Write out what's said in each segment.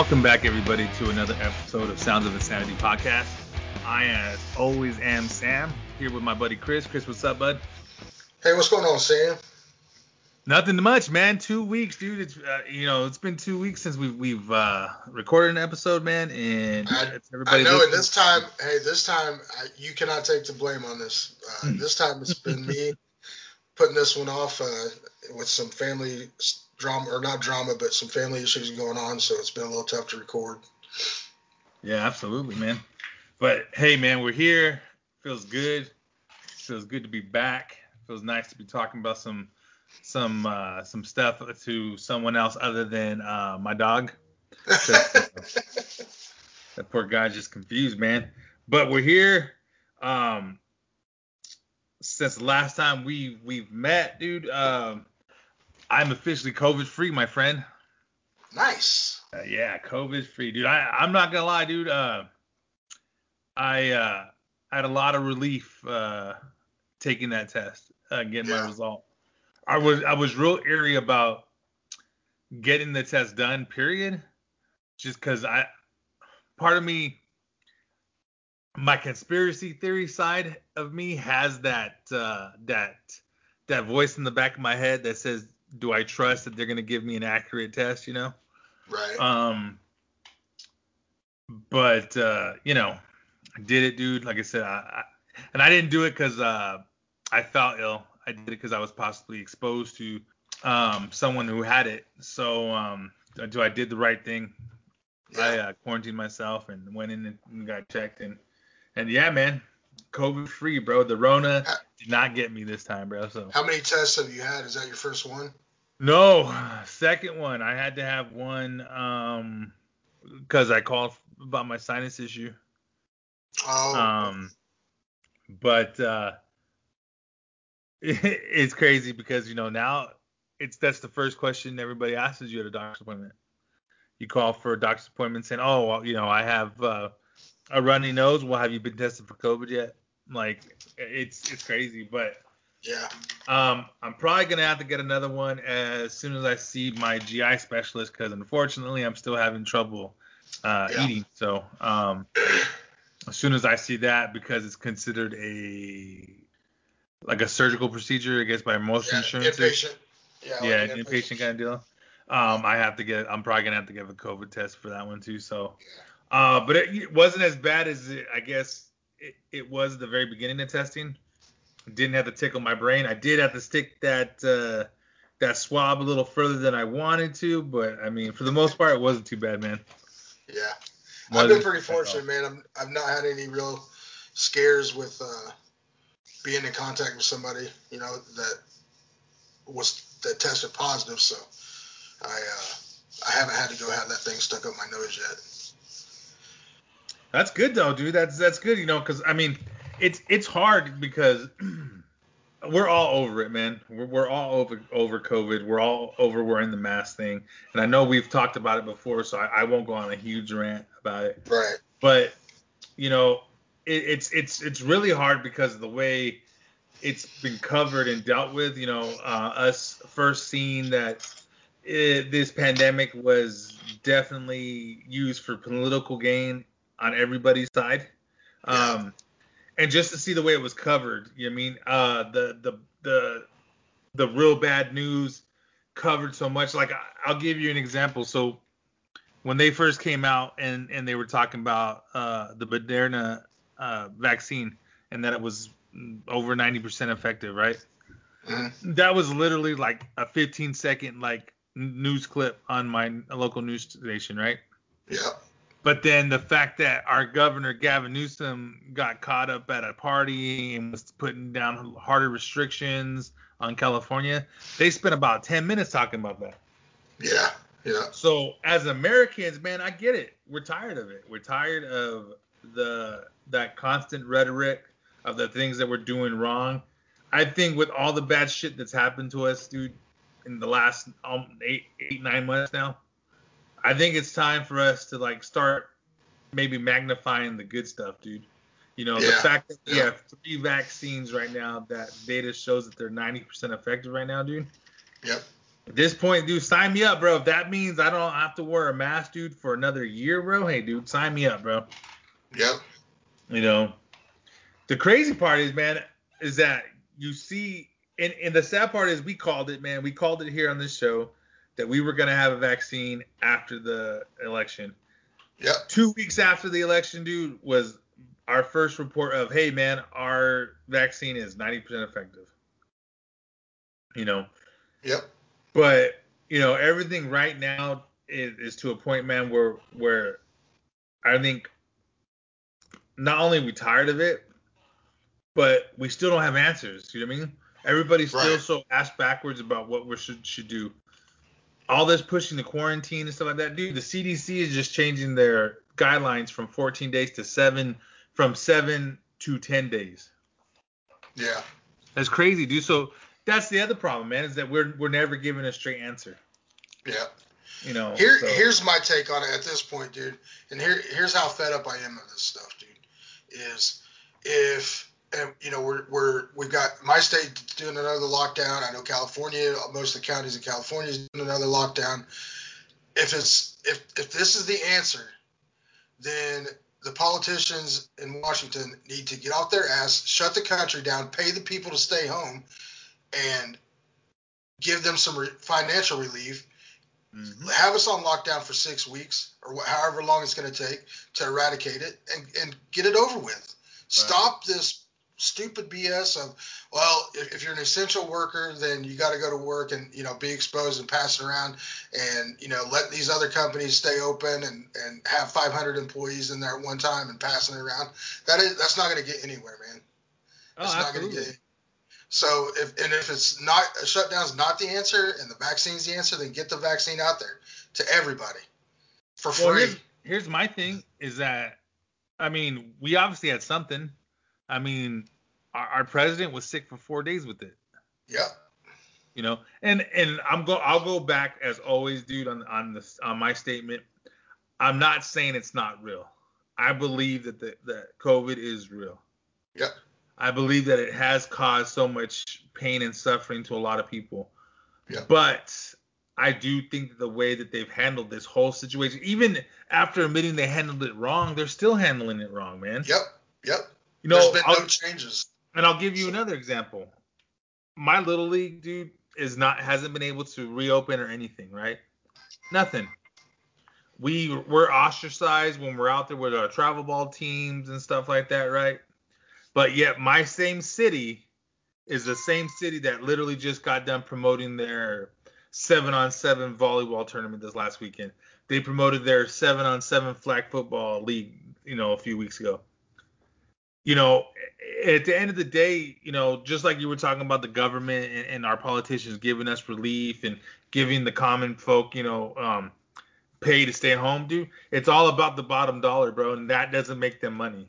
Welcome back, everybody, to another episode of Sounds of Insanity podcast. I, as always, am Sam here with my buddy Chris. Chris, what's up, bud? Hey, what's going on, Sam? Nothing much, man. Two weeks, dude. It's uh, you know, it's been two weeks since we've we've uh, recorded an episode, man, and I, everybody. I know. listening- this time, hey, this time I, you cannot take the blame on this. Uh, Hmm. this time it's been me putting this one off uh, with some family drama, or not drama, but some family issues going on. So it's been a little tough to record. Yeah, absolutely, man. But hey, man, we're here. Feels good. Feels good to be back. Feels nice to be talking about some some uh, some stuff to someone else other than uh, my dog. That poor guy's just confused, man. But we're here. Um, since the last time we we've met, dude. Um, I'm officially COVID free, my friend. nice. Uh, yeah, COVID free, dude. I I'm not gonna lie, dude. Uh, I uh had a lot of relief uh taking that test, uh, getting my result. I was I was real eerie about getting the test done. Period. Just because I part of me my conspiracy theory side of me has that uh that that voice in the back of my head that says do I trust that they're gonna give me an accurate test, you know? Right. Um, but uh, you know, I did it, dude. Like I said, I, I and I didn't do it because uh, I felt ill. I did it because I was possibly exposed to um, someone who had it. So um, I do I did the right thing. I yeah. uh, quarantined myself and went in and got checked and and yeah, man, COVID free, bro. The Rona did not get me this time, bro. So How many tests have you had? Is that your first one? no, second one. I had to have one um because I called about my sinus issue. Oh. Um, but uh, it's crazy because you know now it's that's the first question everybody asks you at a doctor's appointment. You call for a doctor's appointment saying, "Oh, well, you know, I have uh, a runny nose. Well, have you been tested for COVID yet?" Like it's it's crazy, but yeah. um, I'm probably gonna have to get another one as soon as I see my GI specialist because unfortunately I'm still having trouble uh, Yeah. eating. So um, as soon as I see that, because it's considered a like a surgical procedure, I guess by most Yeah. insurances. Inpatient. Yeah. like Yeah, an an inpatient kind of deal. Um, I have to get. I'm probably gonna have to get a COVID test for that one too. So, uh, but it, wasn't as bad as it, I guess it, it was at the very beginning of testing. Didn't have to tickle my brain. I did have to stick that uh, that swab a little further than I wanted to, but I mean, for the most part, it wasn't too bad, man. Yeah. I've been pretty too bad at all. fortunate, man. I'm, I've not had any real scares with uh, being in contact with somebody, you know, that was that tested positive. So I uh, I haven't had to go have that thing stuck up my nose yet. That's good though, dude. That's that's good, you know, because I mean, it's it's hard because we're all over it, man. We're, we're all over over COVID. We're all over wearing the mask thing, and I know we've talked about it before, so I, I won't go on a huge rant about it. Right. But you know, it, it's it's it's really hard because of the way it's been covered and dealt with. You know, uh, us first seeing that it, this pandemic was definitely used for political gain on everybody's side. Um, and just to see the way it was covered, you know I mean, uh, the the the the real bad news covered so much. Like I'll give you an example. So when they first came out and and they were talking about uh, the Moderna uh, vaccine and that it was over 90% effective, right? Mhm. That was literally like a 15 second like news clip on my local news station, right? Yeah. But then the fact that our governor Gavin Newsom got caught up at a party and was putting down harder restrictions on California, they spent about 10 minutes talking about that. Yeah. Yeah. So as Americans, man, I get it. We're tired of it. We're tired of the that constant rhetoric of the things that we're doing wrong. I think with all the bad shit that's happened to us, dude, in the last um, eight, eight, nine months now, I think it's time for us to like start maybe magnifying the good stuff, dude. You know, the fact that we yeah. have three vaccines right now that data shows that they're 90% effective right now, dude. Yep. At this point, dude, sign me up, bro. If that means I don't have to wear a mask, dude, for another year, bro, hey, dude, sign me up, bro. Yep. You know, the crazy part is, man, is that you see, and, and the sad part is we called it, man. We called it here on this show that we were gonna have a vaccine after the election. Yeah. Two weeks after the election, dude, was our first report of, hey, man, our vaccine is 90% effective. You know, Yep. but you know everything right now is, is to a point, man, where where I think not only are we tired of it, but we still don't have answers. You know what I mean? Everybody's still Right. so ass backwards about what we should should do. All this pushing the quarantine and stuff like that, dude. The CDC is just changing their guidelines from 14 days to seven, from seven to 10 days. Yeah. That's crazy, dude. So that's the other problem, man, is that we're we're never given a straight answer. Yeah. You know. Here, so- here's my take on it at this point, dude. And here, here's how fed up I am of this stuff, dude. Is if, and you know, we're we're we've got my state doing another lockdown. I know California, most of the counties in California is doing another lockdown. If it's if if this is the answer, then the politicians in Washington need to get off their ass, shut the country down, pay the people to stay home, and give them some re- financial relief Mhm. have us on lockdown for six weeks or however long it's going to take to eradicate it and, and get it over with. Stop this stupid BS of, well, if, if you're an essential worker, then you got to go to work and, you know, be exposed and pass it around and, you know, let these other companies stay open and, and have 500 employees in there at one time and passing it around. That is, that's not going to get anywhere, man. Oh, It's not going to get. So if and if it's not a shutdown's not the answer and the vaccine's the answer, then get the vaccine out there to everybody for Well, free. here's, here's my thing is that, I mean, we obviously had something. I mean, our, our president was sick for four days with it. Yeah. You know, and and I'm go I'll go back as always, dude, on on this on my statement. I'm not saying it's not real. I believe that the that COVID is real. Yeah. I believe that it has caused so much pain and suffering to a lot of people. Yep. But I do think that the way that they've handled this whole situation, even after admitting they handled it wrong, they're still handling it wrong, man. Yep. Yep. You know, There's been I'll- no changes. and I'll give you another example. My little league dude is not hasn't been able to reopen or anything, right? Nothing. We we're ostracized when we're out there with our travel ball teams and stuff like that, right? But yet my same city is the same city that literally just got done promoting their seven on seven volleyball tournament this last weekend. They promoted their seven on seven flag football league, you know, a few weeks ago you know, at the end of the day, you know, just like you were talking about the government and, and our politicians giving us relief and giving the common folk, you know, um, pay to stay home, dude. It's all about the bottom dollar, bro, and that doesn't make them money.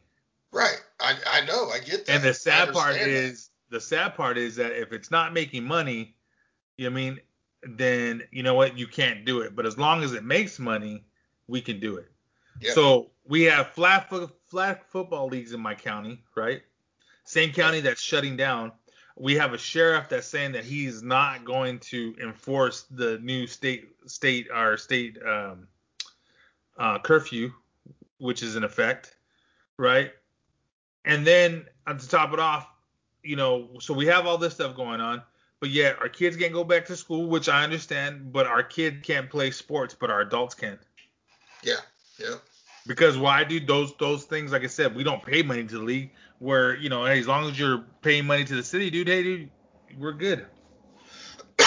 Right. I, I know. I get that. And the sad part that. is, the sad part is that if it's not making money, you know what I mean, then you know what, you can't do it. But as long as it makes money, we can do it. Yep. So we have flat flag football leagues in my county, right? Same county that's shutting down. We have a sheriff that's saying that he's not going to enforce the new state state our state um, uh, curfew, which is in effect, right? And then uh, to top it off, you know, so we have all this stuff going on, but yet our kids can't go back to school, which I understand, but our kids can't play sports, but our adults can. Yeah. Yeah. Because why, do Those those things, like I said, we don't pay money to the league. Where you know, hey, as long as you're paying money to the city, dude, hey, dude, we're good.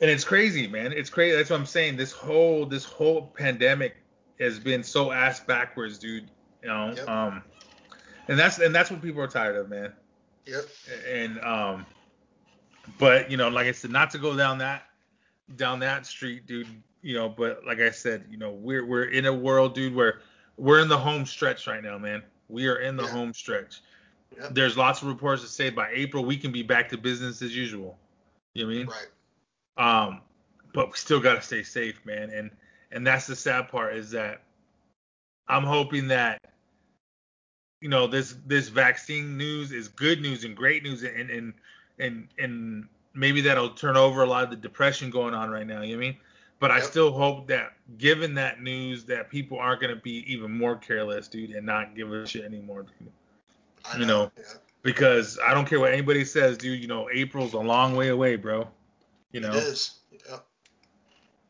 And it's crazy, man. It's crazy. That's what I'm saying. This whole this whole pandemic has been so ass backwards, dude. You know, Yep. um, and that's and that's what people are tired of, man. Yep. And um, but you know, like I said, not to go down that down that street, dude. You know, but like I said, you know, we're we're in a world, dude, where we're in the home stretch right now, man. We are in the Yeah. home stretch. There's lots of reports that say by April we can be back to business as usual. You know what I mean? Right. Um, but we still gotta stay safe, man. And and that's the sad part is that I'm hoping that you know this this vaccine news is good news and great news and and and and maybe that'll turn over a lot of the depression going on right now. You know what I mean? But I still hope that, given that news, that people aren't gonna be even more careless, dude, and not give a shit anymore. Dude. I You know, yeah, Because I don't care what anybody says, dude. You know, April's a long way away, bro. You know. it is. Yeah.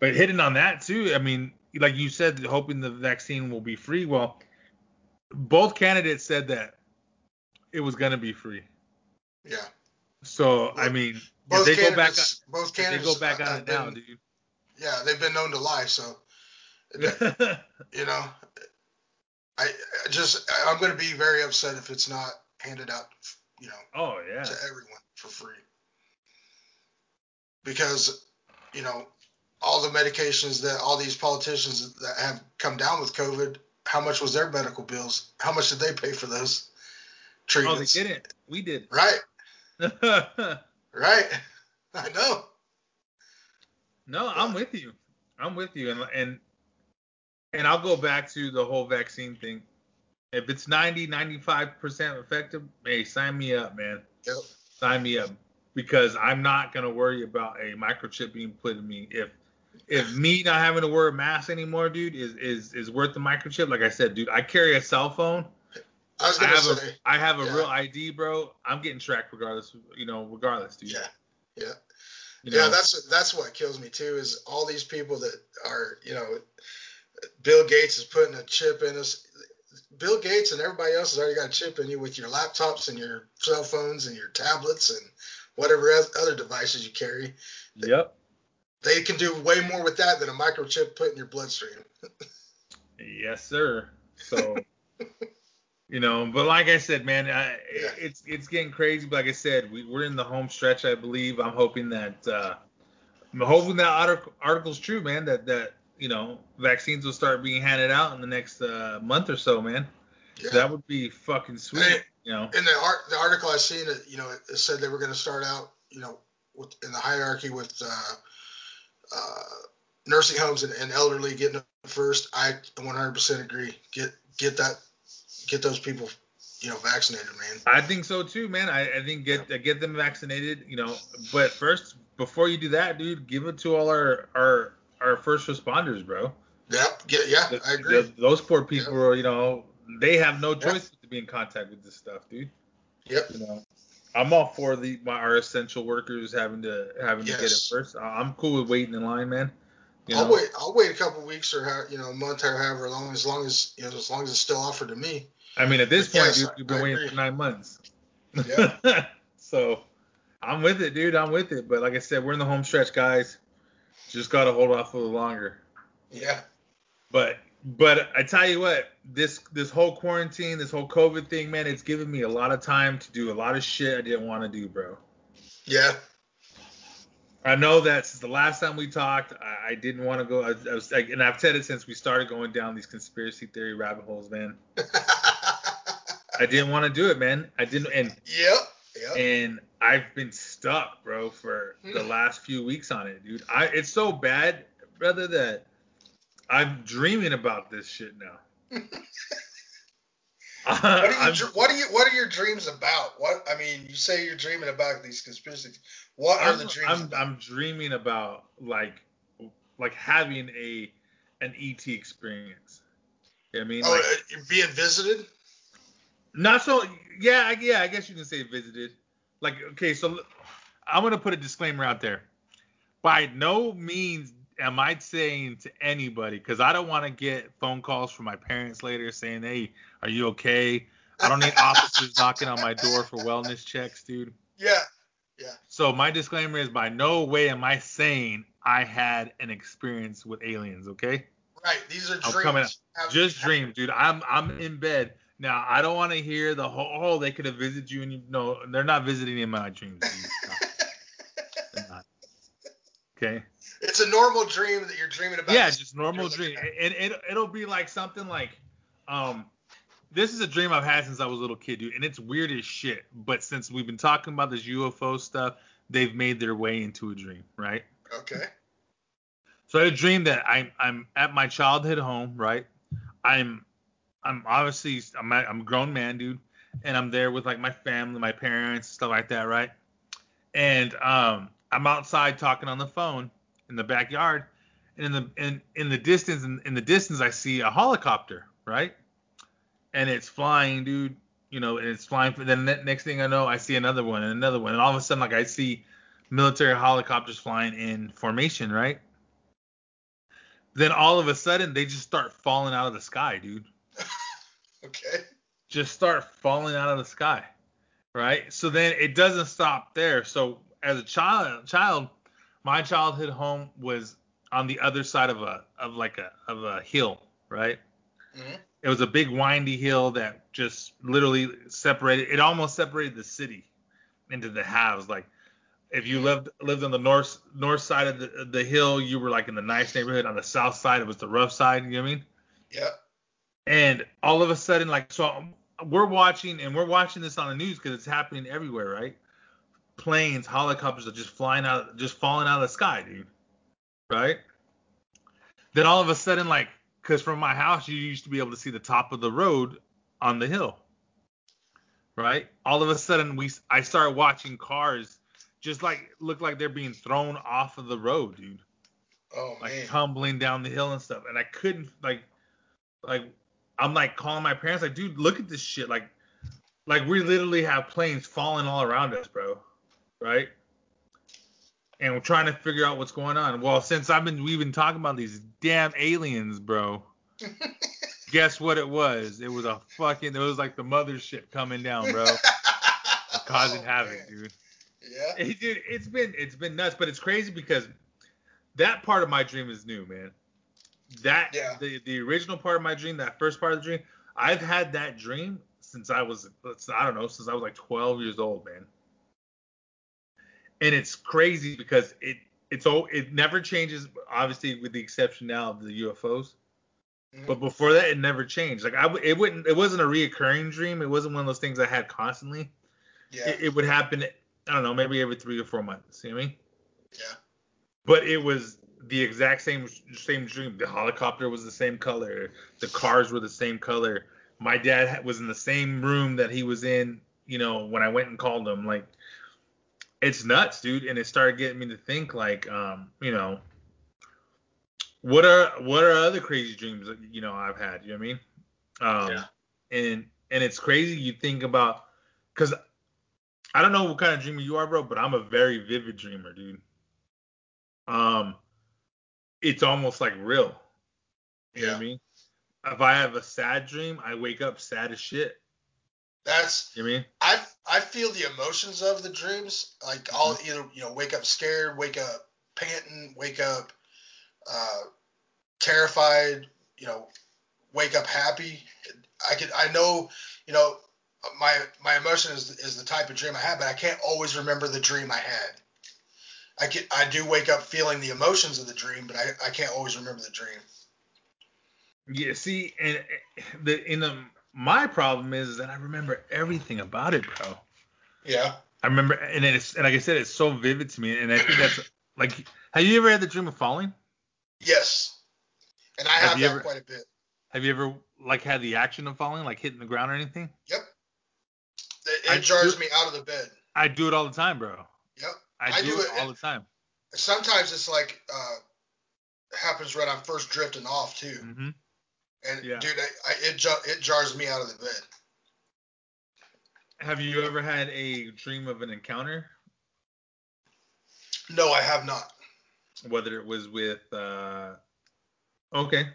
But hitting on that too, I mean, like you said, hoping the vaccine will be free. Well, both candidates said that it was gonna be free. Yeah. So I mean, Both if they go back, on, candidates. both if they go back on it now, dude. Yeah, they've been known to lie. So, you know, I, I just I'm going to be very upset if it's not handed out, you know, oh yeah. to everyone for free. Because, you know, all the medications that all these politicians that have come down with COVID, how much was their medical bills? How much did they pay for those treatments? Oh, they didn't. We did. Right, right. I know. I'm with you. I'm with you, and and and I'll go back to the whole vaccine thing. If it's 90, 95 percent effective, hey, sign me up, man. Yep. sign me up because I'm not gonna worry about a microchip being put in me. If if me not having to wear a mask anymore, dude, is is is worth the microchip. Like I said, dude, I carry a cell phone. I was I have say, a I have a yeah. real ID, bro. I'm getting tracked regardless, you know, regardless, dude. yeah, yeah. You yeah, know? that's that's what kills me too. Is all these people that are, you know, Bill Gates is putting a chip in us. Bill Gates and everybody else has already got a chip in you with your laptops and your cell phones and your tablets and whatever oth- other devices you carry. Yep. They can do way more with that than a microchip put in your bloodstream. Yes, sir. So, you know, but like I said, man, I, it's it's getting crazy. But like I said, we, we're in the home stretch, I believe. I'm hoping that uh, I'm hoping that article, article's true, man. That that you know vaccines will start being handed out in the next uh, month or so, man. Yeah. That would be fucking sweet. Hey. You know. in the art, the article I seen, it you know, it said they were going to start out, you know, with, in the hierarchy with uh, uh, nursing homes and, and elderly getting it first. I 100% agree. Get get that, get those people, you know, vaccinated, man. I think so too, man. I, I think get get them vaccinated, you know. But first, before you do that, dude, give it to all our our our first responders, bro. Yep. Get, yeah, Th- I agree. th- those poor people, are, you know, they have no choice but to be in contact with this stuff, dude. Yep. You know, I'm all for the my, our essential workers having to having to get it first. I'm cool with waiting in line, man. You I'll know, wait. I'll wait a couple weeks or how, you know a month or however long as long as you know as long as it's still offered to me. I mean, at this But point, yes, dude, we've been waiting for nine months. Yeah. so, I'm with it, dude. I'm with it. But like I said, we're in the home stretch, guys. Just gotta hold off a little longer. Yeah. But but I tell you what, this this whole quarantine, this whole COVID thing, man, it's given me a lot of time to do a lot of shit I didn't want to do, bro. Yeah. I know that since the last time we talked, I, I didn't want to go. I, I was, like, and I've said it since we started going down these conspiracy theory rabbit holes, man. I didn't want to do it, man. I didn't, and yep. Yep. and I've been stuck, bro, for the Hmm. last few weeks on it, dude. I it's so bad, brother, that I'm dreaming about this shit now. What are you? What are you? What are your dreams about? What I mean, you say you're dreaming about these conspiracies. What are I'm, the dreams? I'm, about? I'm dreaming about like like having a an ET experience. You know I mean, oh, like, uh, being visited. Not so. Yeah, I- yeah. I guess you can say visited. Like, okay, so I'm gonna put a disclaimer out there. By no means am I saying to anybody, because I don't want to get phone calls from my parents later saying, "Hey, are you okay?" I don't need officers knocking on my door for wellness checks, dude. Yeah. Yeah. So my disclaimer is by no way am I saying I had an experience with aliens, okay? Right. These are dreams. I'm dreams. coming up. Just dream, dude. I'm I'm in bed. Now I don't want to hear the whole oh they could have visited you and you no they're not visiting in my dreams. Dude. No, they're not. Okay. It's a normal dream that you're dreaming about. Yeah, just normal dream. And it, it'll be like something like um this is a dream I've had since I was a little kid, dude, and it's weird as shit. But since we've been talking about this UFO stuff, they've made their way into a dream, right? Okay. So I had a dream that I'm I'm at my childhood home, right? I'm I'm obviously I'm a, I'm a grown man, dude, and I'm there with like my family, my parents, stuff like that, right? and um, I'm outside talking on the phone in the backyard, and in the in, in the distance in, in the distance I see a helicopter, right? And it's flying, dude. You know, and it's flying. For, then next thing I know, I see another one and another one, and all of a sudden, like I see military helicopters flying in formation, right? Then all of a sudden, they just start falling out of the sky, dude. okay. Just start falling out of the sky, right? So then it doesn't stop there. So as a child, child, my childhood home was on the other side of a of like a of a hill, right? Mm-hmm. It was a big windy hill that just literally separated. It almost separated the city into the halves. Like if you lived lived on the north north side of the, the hill, you were like in the nice neighborhood. On the south side, it was the rough side. You know what I mean? Yeah. And all of a sudden, like so, um, we're watching and we're watching this on the news because it's happening everywhere, right? Planes, helicopters are just flying out, just falling out of the sky, dude. Right? Then all of a sudden, like, because from my house, you used to be able to see the top of the road on the hill. Right? All of a sudden, we I start watching cars just like look like they're being thrown off of the road, dude. Oh like man. tumbling down the hill and stuff. And I couldn't like like I'm like calling my parents like, dude, look at this shit. Like like we literally have planes falling all around us, bro. Right? And we're trying to figure out what's going on. Well, since I've been we've been talking about these damn aliens, bro. guess what it was? It was a fucking it was like the mothership coming down, bro. causing oh, havoc, man. dude. Yeah. It, dude, it's been it's been nuts, but it's crazy because that part of my dream is new, man. That yeah. the the original part of my dream, that first part of the dream, I've had that dream since I was I don't know, since I was like 12 years old, man. And it's crazy because it it's all it never changes, obviously with the exception now of the UFOs. Mm-hmm. But before that, it never changed. Like I, it wouldn't, it wasn't a reoccurring dream. It wasn't one of those things I had constantly. Yeah. It, it would happen I don't know, maybe every three or four months. You know what I mean? Yeah. But it was the exact same same dream. The helicopter was the same color. The cars were the same color. My dad was in the same room that he was in. You know, when I went and called him, like, it's nuts, dude. And it started getting me to think, like, um, you know, what are what are other crazy dreams that you know I've had? You know what I mean? Um, yeah. And and it's crazy you think about because I don't know what kind of dreamer you are, bro, but I'm a very vivid dreamer, dude. Um, it's almost like real. You yeah. know what I mean? If I have a sad dream, I wake up sad as shit. That's you know I mean? I I feel the emotions of the dreams. Like I'll mm-hmm. either you know wake up scared, wake up panting, wake up uh, terrified, you know, wake up happy. I could I know you know my my emotion is is the type of dream I had, but I can't always remember the dream I had. I can I do wake up feeling the emotions of the dream, but I, I can't always remember the dream. Yeah, see, and the in the my problem is that I remember everything about it, bro. Yeah. I remember, and it's and like I said, it's so vivid to me, and I think that's like, have you ever had the dream of falling? Yes, and I have, have that ever, quite a bit. Have you ever like had the action of falling, like hitting the ground or anything? Yep. It, it jars do, me out of the bed. I do it all the time, bro. I, I do, do, it all the time. Sometimes it's like uh, happens right on first drifting off too. Mm-hmm. And yeah. dude, I, I, it it jars me out of the bed. Have you ever had a dream of an encounter? No, I have not. Whether it was with uh, okay.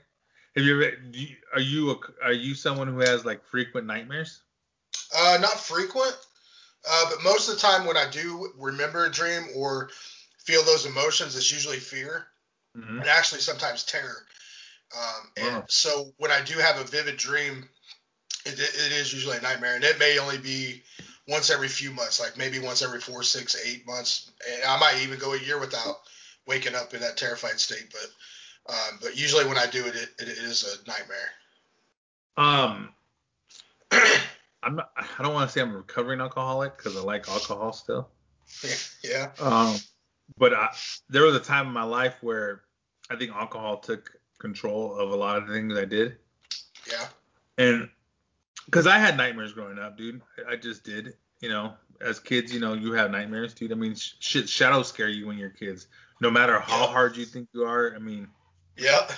Have you ever? You, are you a, are you someone who has like frequent nightmares? Uh, not frequent, uh, but most of the time when I do remember a dream or feel those emotions, it's usually fear mm-hmm. and actually sometimes terror. Um, and wow. so when I do have a vivid dream, it, it is usually a nightmare, and it may only be once every few months, like maybe once every four, six, eight months, and I might even go a year without waking up in that terrified state. But um, but usually when I do it, it, it is a nightmare. Um, I'm not, I don't want to say I'm a recovering alcoholic because I like alcohol still. Yeah. Um, but I, there was a time in my life where I think alcohol took control of a lot of the things I did. Yeah. And because I had nightmares growing up, dude, I just did. You know, as kids, you know, you have nightmares, dude. I mean, sh- shit, shadows scare you when you're kids. No matter how Yeah. hard you think you are. I mean, Yeah.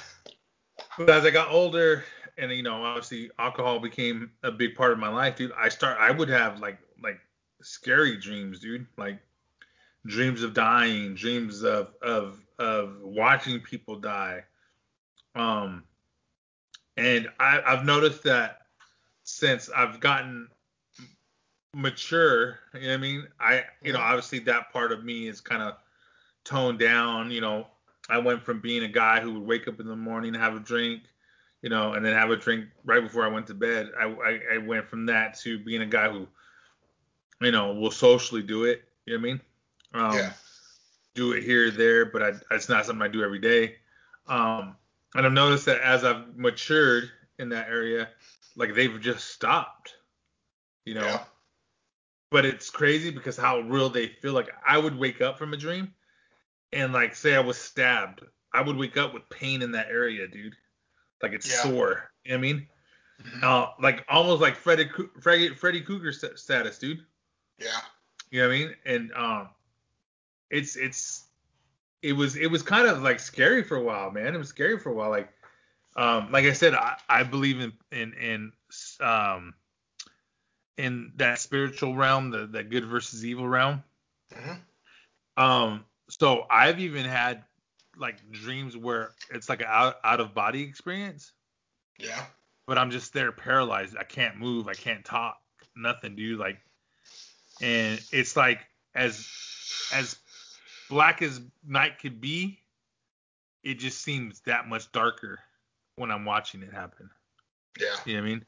but as I got older, and you know, obviously alcohol became a big part of my life, dude. I start, I would have like like scary dreams, dude. Like dreams of dying, dreams of of of watching people die. Um, and I, I've noticed that since I've gotten mature, you know what I mean? I, you know, obviously that part of me is kind of toned down. You know, I went from being a guy who would wake up in the morning, have a drink, you know, and then have a drink right before I went to bed. I, I, I went from that to being a guy who, you know, will socially do it. You know what I mean? Um, Yeah. Do it here or there, but I, it's not something I do every day. Um, and I've noticed that as I've matured in that area, like they've just stopped. You know, Yeah. but it's crazy because how real they feel. Like I would wake up from a dream, and like say I was stabbed, I would wake up with pain in that area, dude. Like it's Yeah. sore. You know what I mean? Mhm. Uh, like almost like Freddy Freddy, Freddy Krueger sta- status, dude. Yeah. You know what I mean? And um, it's it's it was it was kind of like scary for a while, man. It was scary for a while. Like um, like I said, I, I believe in in in um in that spiritual realm, the the good versus evil realm. hmm Um, so I've even had like dreams where it's like an out out of body experience, Yeah. but I'm just there paralyzed. I can't move. I can't talk. Nothing, dude. Like, and it's like as as black as night could be, it just seems that much darker when I'm watching it happen. Yeah. You know what I mean?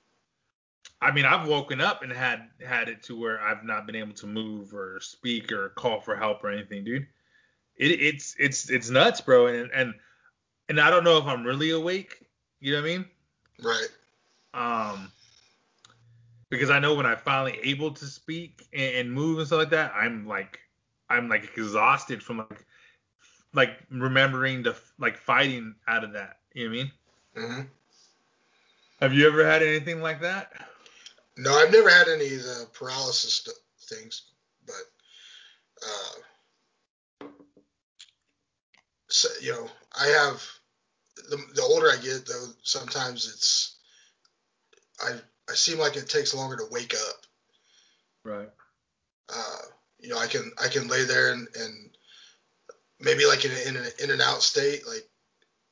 I mean, I've woken up and had had it to where I've not been able to move or speak or call for help or anything, dude. It, it's it's it's nuts, bro. And and and I don't know if I'm really awake. You know what I mean? Right. Um, because I know when I'm finally able to speak and, and move and stuff like that, I'm like I'm like exhausted from like like remembering the like fighting out of that. You know what I mean? hmm Have you ever had anything like that? No, I've never had any of the paralysis things, but uh, so, you know, I have the, the older I get, though, sometimes it's I I seem like it takes longer to wake up. Right. Uh, you know, I can I can lay there and, and maybe like in, in an in and out state, like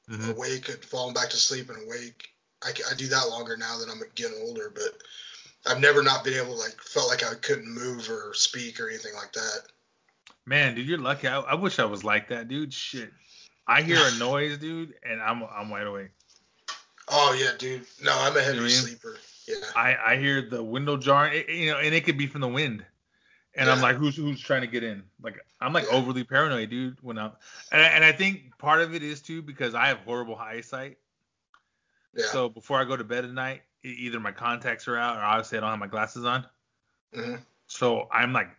Mhm. awake and falling back to sleep and awake. I, I do that longer now that I'm getting older, but I've never not been able to like felt like I couldn't move or speak or anything like that. Man, dude, you're lucky. I, I wish I was like that, dude. Shit. I hear a noise, dude, and I'm I'm wide awake. Oh yeah, dude. No, I'm a heavy You mean? sleeper. Yeah. I I hear the window jarring, you know, and it could be from the wind. And I'm like, who's who's trying to get in? Like I'm like Yeah. overly paranoid, dude. When I'm and I, and I think part of it is too because I have horrible eyesight. Yeah. So before I go to bed at night, either my contacts are out or obviously I don't have my glasses on. hmm So I'm like,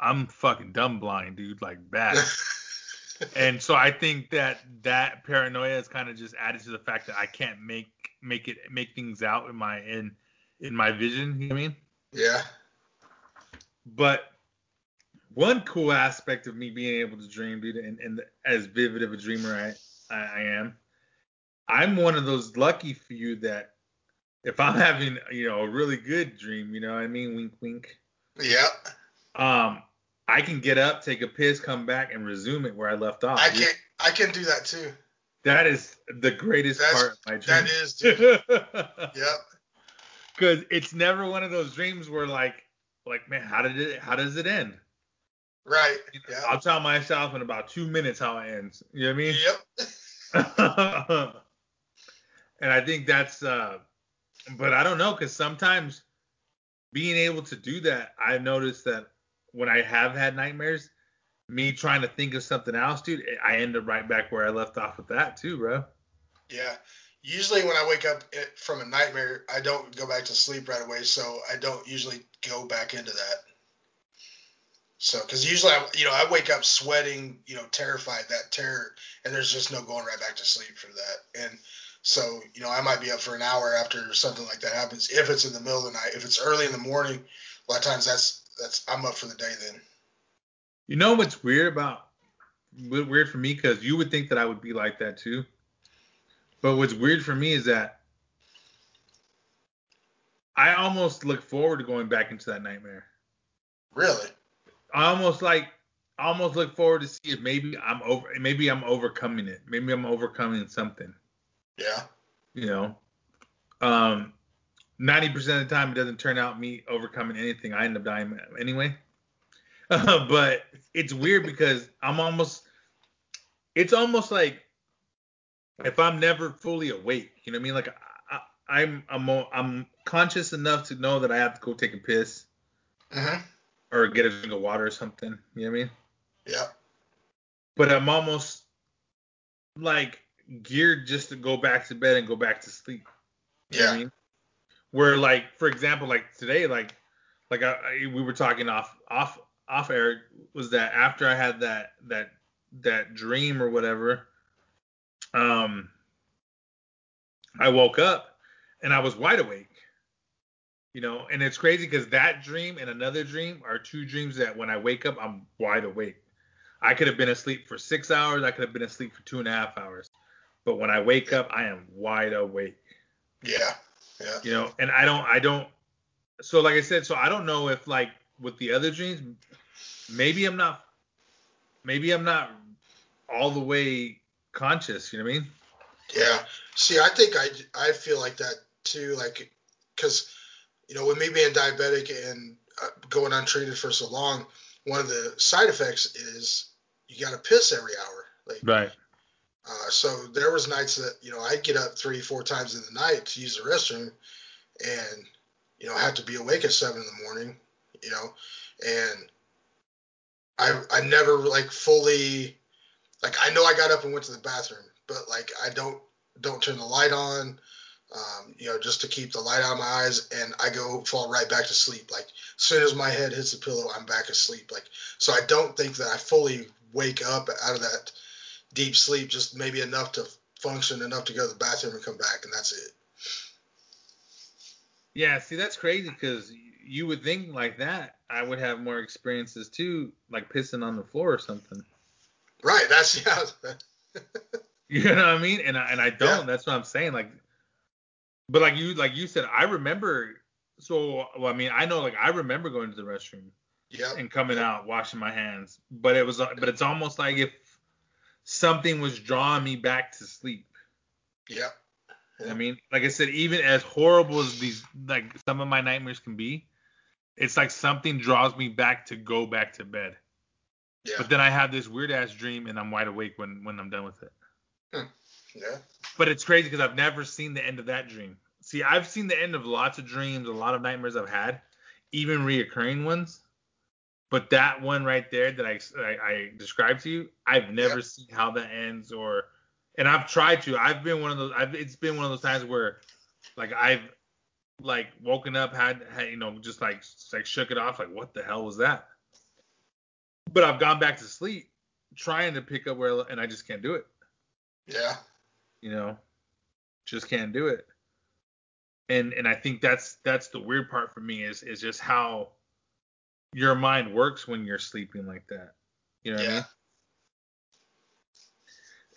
I'm fucking dumb blind, dude, like bad. and so I think that that paranoia is kind of just added to the fact that I can't make make it make things out in my in in my vision. You know what I mean? yeah. But one cool aspect of me being able to dream, dude, and, and as vivid of a dreamer I, I I am, I'm one of those lucky few that if I'm having you know a really good dream, you know what I mean, wink wink, Yeah. um, I can get up, take a piss, come back, and resume it where I left off. I can I can do that too. That is the greatest That's- part of my dream. That is, dude. Yep. Because it's never one of those dreams where like, like man, how did it? How does it end? Right. You know, Yeah. I'll tell myself in about two minutes how it ends. You know what I mean? Yep. and I think that's, uh, but I don't know, because sometimes being able to do that, I've noticed that when I have had nightmares, me trying to think of something else, dude, I end up right back where I left off with that too, bro. Yeah. Usually when I wake up from a nightmare, I don't go back to sleep right away, so I don't usually go back into that. So, because usually, I, you know, I wake up sweating, you know, terrified, that terror, and there's just no going right back to sleep for that. And so, you know, I might be up for an hour after something like that happens, if it's in the middle of the night. If it's early in the morning, a lot of times that's that's I'm up for the day then. You know what's weird about weird for me because you would think that I would be like that too. But what's weird for me is that I almost look forward to going back into that nightmare. Really? I almost like I almost look forward to see if maybe I'm over maybe I'm overcoming it. Maybe I'm overcoming something. Yeah. You know. Um 90% of the time it doesn't turn out me overcoming anything. I end up dying anyway. Uh, but it's weird because I'm almost it's almost like if I'm never fully awake, you know what I mean? Like I, am I'm, I'm I'm conscious enough to know that I have to go take a piss mm-hmm. or get a drink of water or something. You know what I mean? Yeah. But I'm almost like geared just to go back to bed and go back to sleep. You yeah. I mean? Where like for example like today like like I, I, we were talking off off off air was that after I had that that that dream or whatever, um, I woke up and I was wide awake. You know, and it's crazy because that dream and another dream are two dreams that when I wake up, I'm wide awake. I could have been asleep for six hours. I could have been asleep for two and a half hours. But when I wake up, I am wide awake. Yeah. Yeah. You know, and I don't, I don't, so like I said, so I don't know if like with the other dreams, maybe I'm not maybe I'm not all the way conscious. You know what I mean? Yeah. See, I think I I feel like that too. Like, because you know, with me being diabetic and uh, going untreated for so long, one of the side effects is you got to piss every hour. Like, right. Uh, so there was nights that you know I'd get up three, four times in the night to use the restroom, and you know have to be awake at seven in the morning. You know, and I I never like fully like I know I got up and went to the bathroom, but like I don't don't turn the light on, um, you know, just to keep the light out of my eyes, and I go fall right back to sleep. Like as soon as my head hits the pillow, I'm back asleep. Like so, I don't think that I fully wake up out of that deep sleep, just maybe enough to function enough to go to the bathroom and come back, and that's it. Yeah, see, that's crazy because you would think like that I would have more experiences too, like pissing on the floor or something. Right. That's yeah. you know what I mean? And I, and I don't. Yeah. That's what I'm saying. Like, but like you like you said, I remember. So well, I mean, I know like I remember going to the restroom. Yeah. And coming out, washing my hands. But it was but it's almost like if something was drawing me back to sleep. Yep. I mean, like I said, even as horrible as these like some of my nightmares can be, it's like something draws me back to go back to bed. Yeah. But then I have this weird ass dream and I'm wide awake when when I'm done with it. Hmm. Yeah. But it's crazy because I've never seen the end of that dream. See, I've seen the end of lots of dreams, a lot of nightmares I've had, even reoccurring ones. But that one right there that I, I, I described to you, I've never yep. seen how that ends or, and I've tried to. I've been one of those. I've, it's been one of those times where, like, I've like woken up, had, had you know, just like like shook it off, like what the hell was that? But I've gone back to sleep trying to pick up where, and I just can't do it. Yeah. You know, just can't do it. And and I think that's that's the weird part for me is is just how your mind works when you're sleeping like that. You know what yeah.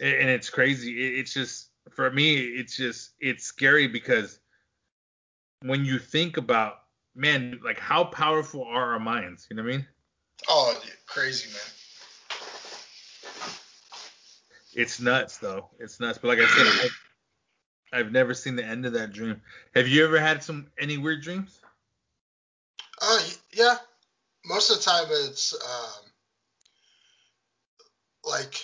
I mean? And it's crazy. It's just for me, it's just it's scary because when you think about man, like how powerful are our minds? You know what I mean? Oh, crazy man. It's nuts though. It's nuts. But like I said, I've, I've never seen the end of that dream. Have you ever had some any weird dreams? Uh, yeah. Most of the time, it's um, like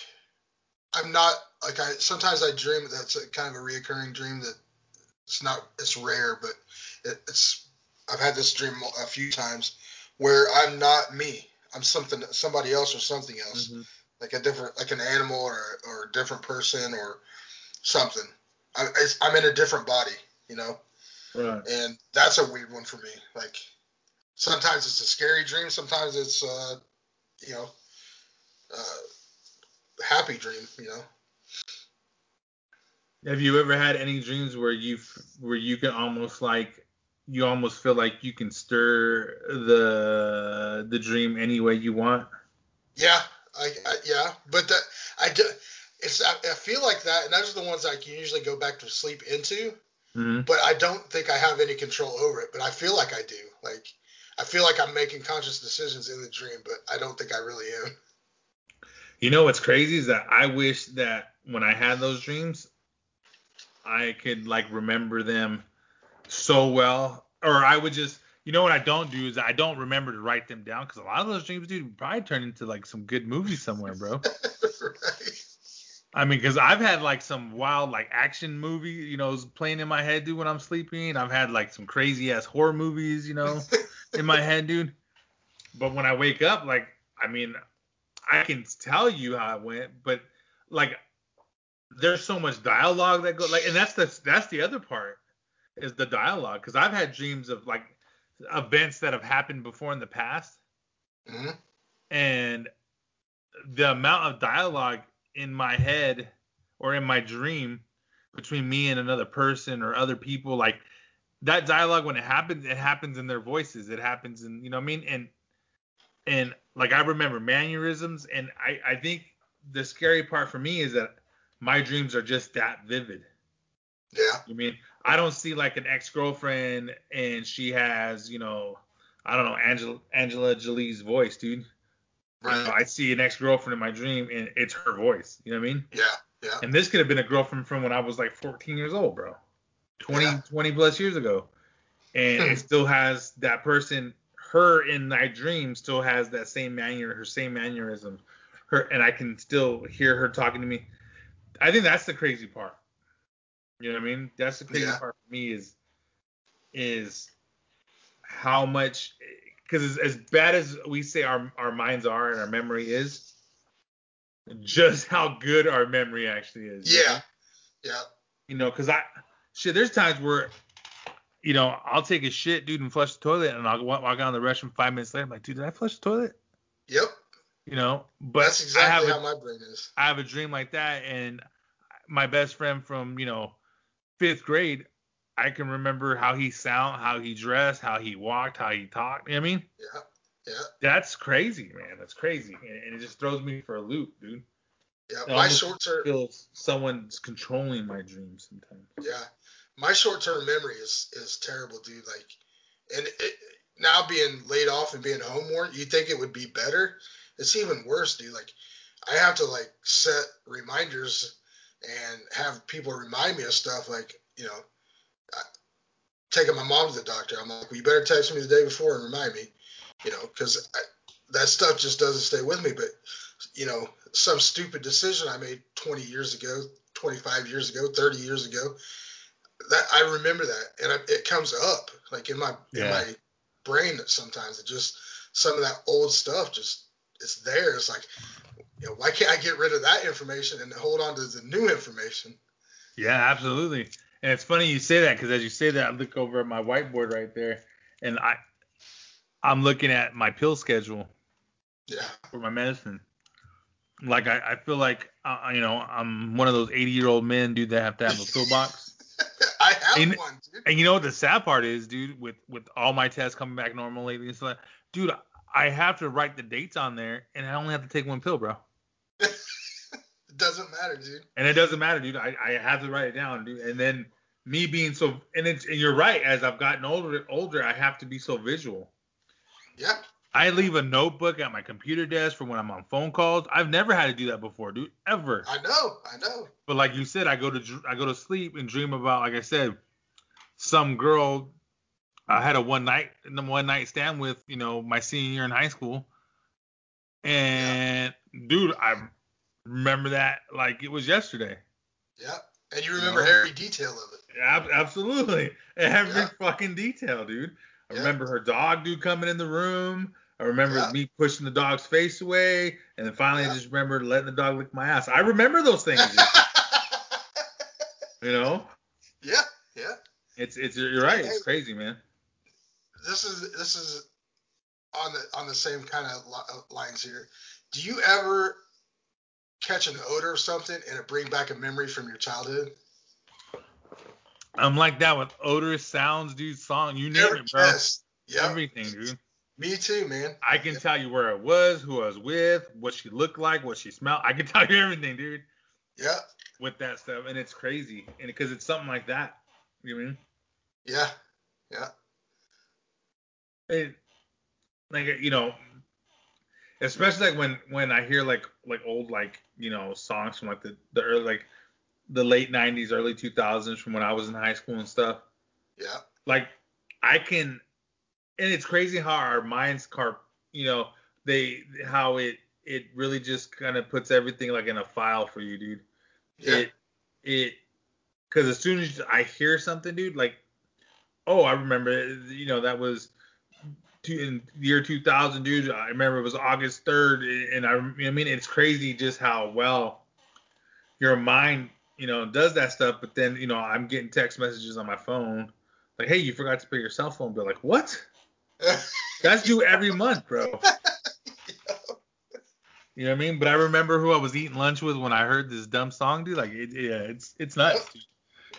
I'm not like I sometimes I dream that's a kind of a reoccurring dream that it's not it's rare, but it, it's I've had this dream a few times where I'm not me. I'm something somebody else or something else, mm-hmm. like a different like an animal or or a different person or something. I, am in a different body, you know. Right. And that's a weird one for me. Like sometimes it's a scary dream, sometimes it's uh, you know, uh, happy dream, you know. Have you ever had any dreams where you where you can almost like you almost feel like you can stir the the dream any way you want. Yeah, I, I yeah, but that I do, it's I, I, feel like that, and those are the ones I can usually go back to sleep into. Mm-hmm. But I don't think I have any control over it. But I feel like I do. Like I feel like I'm making conscious decisions in the dream, but I don't think I really am. You know what's crazy is that I wish that when I had those dreams, I could like remember them so well, or I would just, you know, what I don't do is I don't remember to write them down because a lot of those dreams, dude, probably turn into like some good movie somewhere, bro. right. I mean, because I've had like some wild like action movie, you know, playing in my head, dude, when I'm sleeping. I've had like some crazy ass horror movies, you know, in my head, dude. But when I wake up, like, I mean, I can tell you how it went, but like, there's so much dialogue that goes like, and that's the that's the other part is the dialogue because I've had dreams of like events that have happened before in the past, mm-hmm. and the amount of dialogue in my head or in my dream between me and another person or other people like that dialogue when it happens it happens in their voices it happens in you know what i mean and and like i remember mannerisms and i i think the scary part for me is that my dreams are just that vivid yeah i mean i don't see like an ex-girlfriend and she has you know i don't know angela angela jolie's voice dude Right. I see an ex girlfriend in my dream and it's her voice. You know what I mean? Yeah, yeah. And this could have been a girlfriend from when I was like 14 years old, bro. 20, yeah. 20 plus years ago. And it hmm. still has that person, her in my dream still has that same manner, her same mannerism. Her and I can still hear her talking to me. I think that's the crazy part. You know what I mean? That's the crazy yeah. part for me is is how much because as, as bad as we say our our minds are and our memory is, just how good our memory actually is. Yeah, know? yeah. You know, because I shit, there's times where you know, I'll take a shit, dude, and flush the toilet, and I'll walk, walk out of the restroom five minutes later. I'm like, dude, did I flush the toilet? Yep. You know, but that's exactly how a, my brain is. I have a dream like that, and my best friend from you know fifth grade, I can remember how he sound, how he dressed, how he walked, how he talked. You know what I mean? Yeah. Yeah. That's crazy, man. That's crazy, and, and it just throws me for a loop, dude. Yeah, my short term feels someone's controlling my dreams sometimes. Yeah, my short term memory is is terrible, dude. Like, and it, now being laid off and being home more, you think it would be better? It's even worse, dude. Like, I have to like set reminders and have people remind me of stuff. Like, you know, I, taking my mom to the doctor. I'm like, well, you better text me the day before and remind me, you know, because that stuff just doesn't stay with me. But, you know, some stupid decision I made 20 years ago, 25 years ago, 30 years ago, that I remember that, and I, it comes up like in my yeah. in my brain. Sometimes it just some of that old stuff just it's there. It's like, you know, why can't I get rid of that information and hold on to the new information? Yeah, absolutely. And it's funny you say that because as you say that, I look over at my whiteboard right there, and I I'm looking at my pill schedule. Yeah. For my medicine. Like I, I feel like uh, you know I'm one of those 80 year old men, dude, that have to have a pill box. And, one. And you know what the sad part is, dude, with with all my tests coming back normal lately and stuff, dude, I have to write the dates on there, and I only have to take one pill, bro. It doesn't matter, dude. And it doesn't matter, dude. I, I have to write it down, dude. And then me being so and it's and you're right, as I've gotten older older, I have to be so visual. Yeah. I leave a notebook at my computer desk for when I'm on phone calls. I've never had to do that before, dude. Ever. I know, I know. But like you said, I go to I go to sleep and dream about, like I said, some girl I had a one night one night stand with, you know, my senior year in high school. And yeah. dude, I remember that like it was yesterday. Yeah. And you remember you know? every detail of it. Yeah, absolutely. Every yeah. fucking detail, dude. I remember her dog dude coming in the room. I remember yeah. me pushing the dog's face away, and then finally I just remember letting the dog lick my ass. I remember those things. you know? Yeah, yeah. It's it's you're right. It's crazy, man. This is this is on the on the same kind of uh, lines here. Do you ever catch an odor of something and it bring back a memory from your childhood? I'm like that with odorous sounds, dude. Song, you name Never it, bro. Yep. Everything, dude. Me too, man. I can tell you where I was, who I was with, what she looked like, what she smelled. I can tell you everything, dude, Yeah. with that stuff, and it's crazy, and because it's something like that, you know I mean? Yeah. Yeah. It, like you know, especially like when when I hear like like old like you know songs from like the the early like the late '90s, early 2000s, from when I was in high school and stuff. Yeah. like I can, and it's crazy how our minds carp, you know, they how it it really just kind of puts everything like in a file for you, dude. Yeah. It it because as soon as I hear something, dude, like, oh, I remember, you know, that was two, in the year 2000, dude. I remember it was August 3rd, and I, you know what I mean, it's crazy just how well your mind, you know, does that stuff. But then, you know, I'm getting text messages on my phone like, hey, you forgot to pay your cell phone bill. Like, what? That's due every month, bro. You know what I mean? But I remember who I was eating lunch with when I heard this dumb song, dude. Like, it, yeah, it's it's nuts. Dude.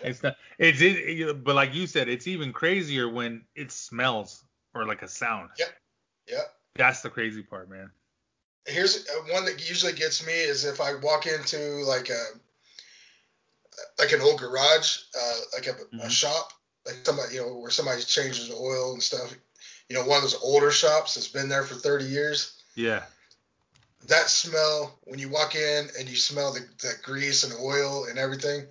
It's not. It's it, it- But like you said, it's even crazier when it smells or like a sound. Yeah. Yeah. That's the crazy part, man. Here's uh, one that usually gets me is if I walk into like a like an old garage, uh, like a, a Mhm. shop, like somebody you know where somebody changes the oil and stuff. You know, one of those older shops that's been there for 30 years. Yeah. That smell when you walk in and you smell the, the grease and oil and everything.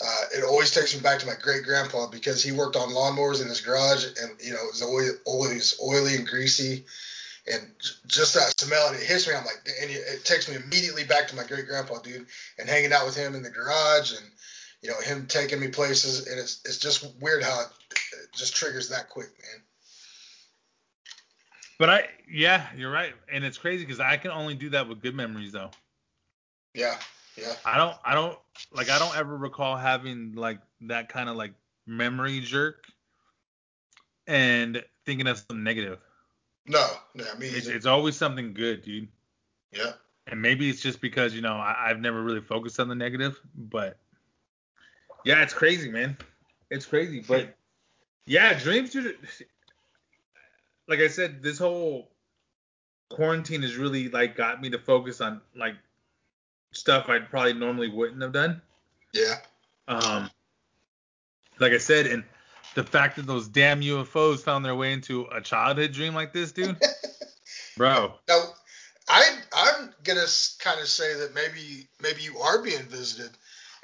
Uh, it always takes me back to my great grandpa because he worked on lawnmowers in his garage and you know it was oil, always oily and greasy and just that smell and it hits me I'm like and it, it takes me immediately back to my great grandpa dude and hanging out with him in the garage and you know him taking me places and it's it's just weird how it, it just triggers that quick man But I, yeah, you're right, and it's crazy because I can only do that with good memories though. yeah yeah I don't, I don't like, I don't ever recall having like that kind of like memory jerk and thinking of something negative. no no me It's, it's always something good, dude. yeah And maybe it's just because you know I, I've never really focused on the negative, but yeah, it's crazy, man. It's crazy, but yeah, dreams, dude. Like I said, this whole quarantine has really like got me to focus on like stuff I probably normally wouldn't have done. yeah Um, like I said, and the fact that those damn UFOs found their way into a childhood dream like this, dude, bro. Now, I I'm gonna kind of say that maybe maybe you are being visited,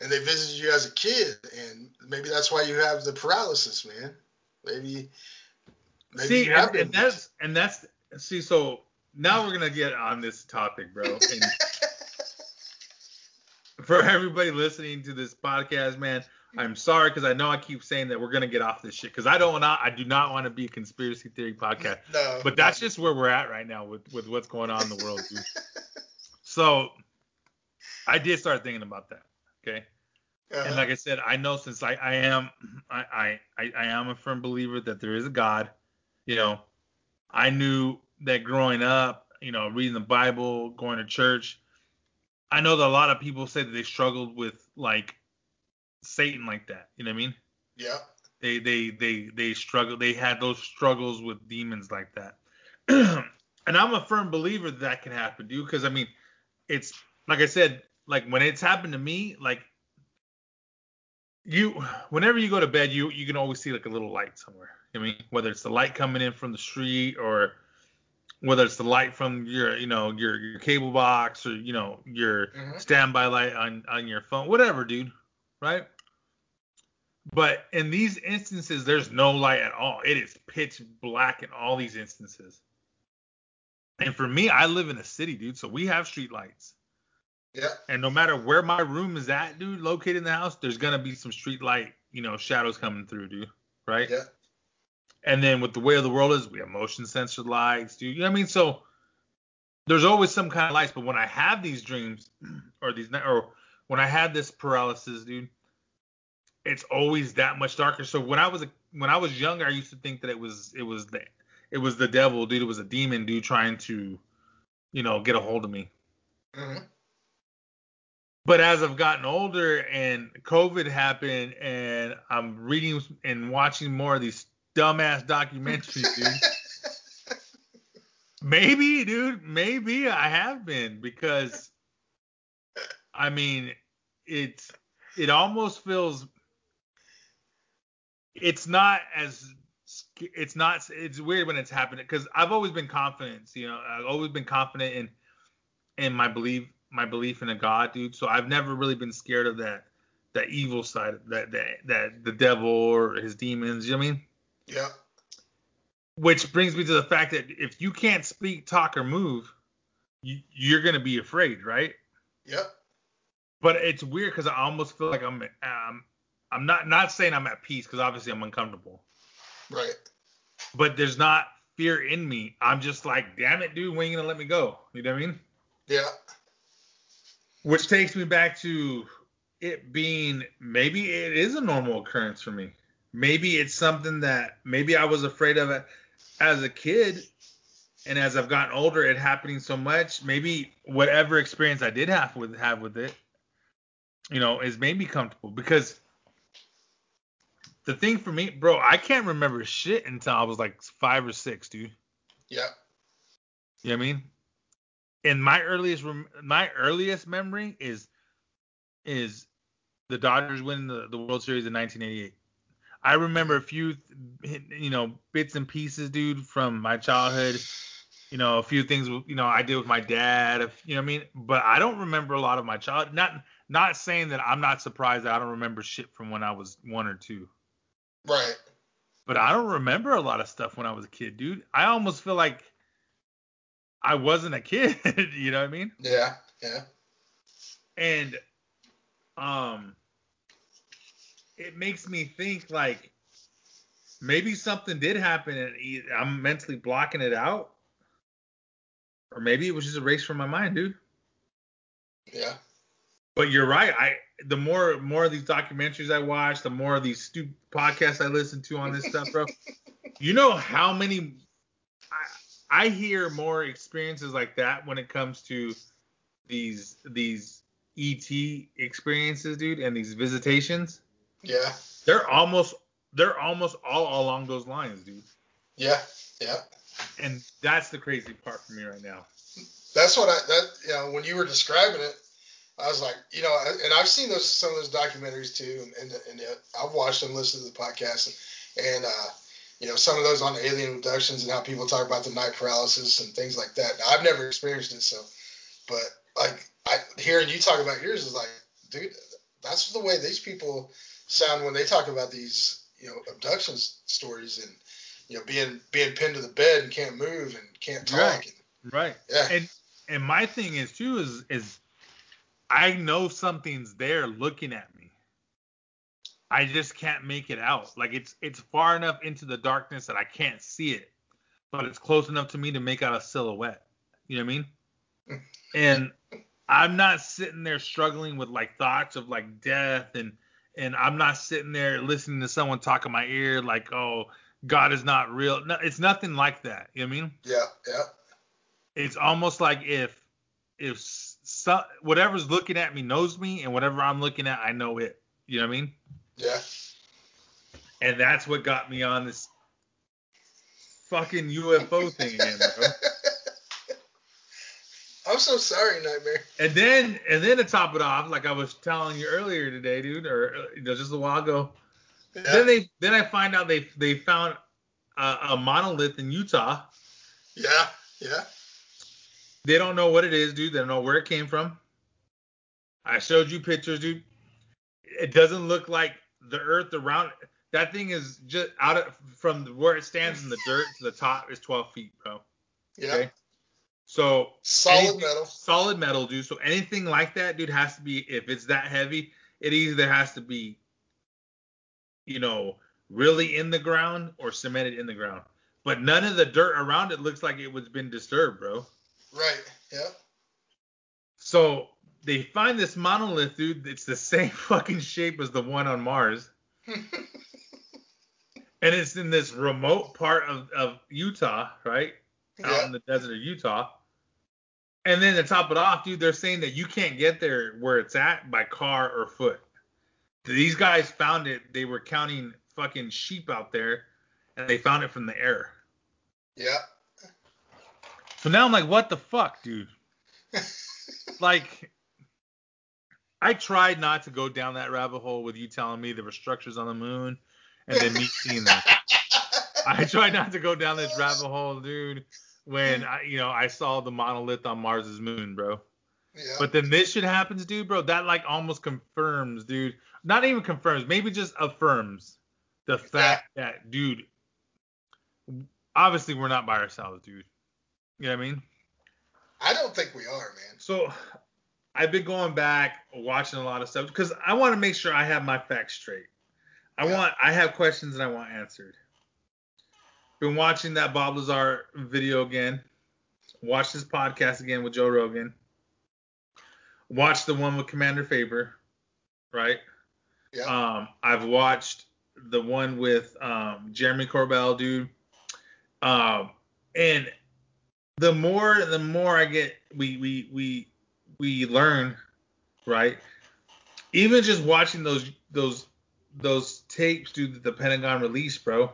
and they visited you as a kid, and maybe that's why you have the paralysis, man. Maybe maybe see, and, and that's and that's see. So now we're gonna get on this topic, bro. And for everybody listening to this podcast, man, I'm sorry because I know I keep saying that we're gonna get off this shit because I don't want I do not want to be a conspiracy theory podcast. no, But that's just where we're at right now with with what's going on in the world, dude. So I did start thinking about that. Okay. uh, And like I said, I know since I, I am I I I am a firm believer that there is a God. You know, I knew that growing up, you know, reading the Bible, going to church. I know that a lot of people say that they struggled with like Satan like that. You know what I mean? yeah, They they they they struggle. They had those struggles with demons like that. and I'm a firm believer that that can happen, to you Because I mean, it's like I said, like when it's happened to me, like you, whenever you go to bed, you you can always see like a little light somewhere. I mean, whether it's the light coming in from the street or whether it's the light from your you know your your cable box or you know your Mhm. standby light on on your phone, whatever, dude, right? But in these instances, there's no light at all. It is pitch black in all these instances. And for me, I live in a city, dude, so we have street lights. Yeah, And no matter where my room is at, dude, located in the house, there's gonna be some street light, you know, shadows coming through, dude. Right? yeah, And then with the way of the world is, we have motion sensor lights, dude. You know what I mean? So there's always some kind of lights. But when I have these dreams, or these, or when I had this paralysis, dude, it's always that much darker. So when I was a, when I was younger, I used to think that it was it was the it was the devil, dude. It was a demon, dude, trying to, you know, get a hold of me. hmm But as I've gotten older and COVID happened, and I'm reading and watching more of these dumbass documentaries, dude. maybe, dude, maybe I have been because, I mean, it's it almost feels it's not as it's not it's weird when it's happening because I've always been confident, you know, I've always been confident in in my belief my belief in a God, dude. So I've never really been scared of that that evil side, that that that the devil or his demons. You know what I mean? Yeah. Which brings me to the fact that if you can't speak, talk, or move, you, you're gonna be afraid, right? Yep. But it's weird because I almost feel like I'm um, I'm not not saying I'm at peace because obviously I'm uncomfortable. Right. But there's not fear in me. I'm just like, damn it, dude, when are you gonna let me go? You know what I mean? Yeah. Which takes me back to it being maybe it is a normal occurrence for me. Maybe it's something that maybe I was afraid of it as a kid, and as I've gotten older, it happening so much. Maybe whatever experience I did have with have with it, you know, is made me comfortable because the thing for me, bro, I can't remember shit until I was like five or six, dude. Yeah. You know what I mean? And my earliest my earliest memory is is the Dodgers winning the, the World Series in 1988. I remember a few, you know, bits and pieces, dude, from my childhood. You know, a few things, you know, I did with my dad. You know what I mean? But I don't remember a lot of my child. Not not saying that I'm not surprised that I don't remember shit from when I was one or two. Right. But I don't remember a lot of stuff when I was a kid, dude. I almost feel like I wasn't a kid. you know what I mean? Yeah. Yeah. And um it makes me think like maybe something did happen and I'm mentally blocking it out. Or maybe it was just erased from my mind, dude. Yeah. But you're right. I the more more of these documentaries I watch, the more of these stupid podcasts I listen to on this stuff, bro. you know how many I hear more experiences like that when it comes to these these ET experiences, dude, and these visitations. Yeah. They're almost they're almost all along those lines, dude. Yeah. Yeah. And that's the crazy part for me right now. That's what I that you know when you were describing it, I was like, you know, and I've seen those some of those documentaries too, and, and, and I've watched them, listened to the podcast, and, and uh, you know, some of those on alien abductions and how people talk about the night paralysis and things like that. Now, I've never experienced it, so, but like I hearing you talk about yours is like, dude, that's the way these people sound when they talk about these, you know, abduction stories and you know being being pinned to the bed and can't move and can't talk. Right. And, right. Yeah. And and my thing is too is is I know something's there looking at me. I just can't make it out. Like it's it's far enough into the darkness that I can't see it, but it's close enough to me to make out a silhouette. You know what I mean? And I'm not sitting there struggling with like thoughts of like death and and I'm not sitting there listening to someone talk in my ear like, oh, God is not real. No, it's nothing like that. You know what I mean? Yeah, yeah. It's almost like if if so, whatever's looking at me knows me, and whatever I'm looking at, I know it. You know what I mean? Yeah. And that's what got me on this fucking UFO thing again, bro. I'm so sorry, Nightmare. And then, and then to top it off, like I was telling you earlier today, dude, or uh, you know, just a while ago. Yeah. Then they, then I find out they they found a, a monolith in Utah. Yeah, yeah. They don't know what it is, dude. They don't know where it came from. I showed you pictures, dude. It doesn't look like the earth around that thing is just out of from where it stands in the dirt to the top is 12 feet, bro. Yeah. Okay. So Solid anything- metal. solid metal, dude. So anything like that, dude, has to be if it's that heavy, it either has to be, you know, really in the ground or cemented in the ground. But none of the dirt around it looks like it was been disturbed, bro. Right. Yeah. So they find this monolith, dude. It's the same fucking shape as the one on Mars, and it's in this remote part of, of Utah, right? Out in the desert of Utah. And then to top it off, dude, they're saying that you can't get there where it's at by car or foot. These guys found it. They were counting fucking sheep out there, and they found it from the air. Yeah. So now I'm like, what the fuck, dude? like, I tried not to go down that rabbit hole with you telling me there were structures on the moon, and then me seeing that. I tried not to go down this rabbit hole, dude. When I, you know, I saw the monolith on Mars's moon, bro. Yeah. But then this shit happens, dude, bro. That like almost confirms, dude. Not even confirms, maybe just affirms the fact that, dude. Obviously, we're not by ourselves, dude. You know what I mean? I don't think we are, man. So I've been going back, watching a lot of stuff because I want to make sure I have my facts straight. I Yeah. want, I have questions and I want answered. Been watching that Bob Lazar video again. Watched his podcast again with Joe Rogan. Watched the one with Commander Fravor, right? Yeah. Um, I've watched the one with um, Jeremy Corbell, dude. Um, and the more the more I get, we we we we learn, right? Even just watching those those those tapes, dude, that the Pentagon released, bro.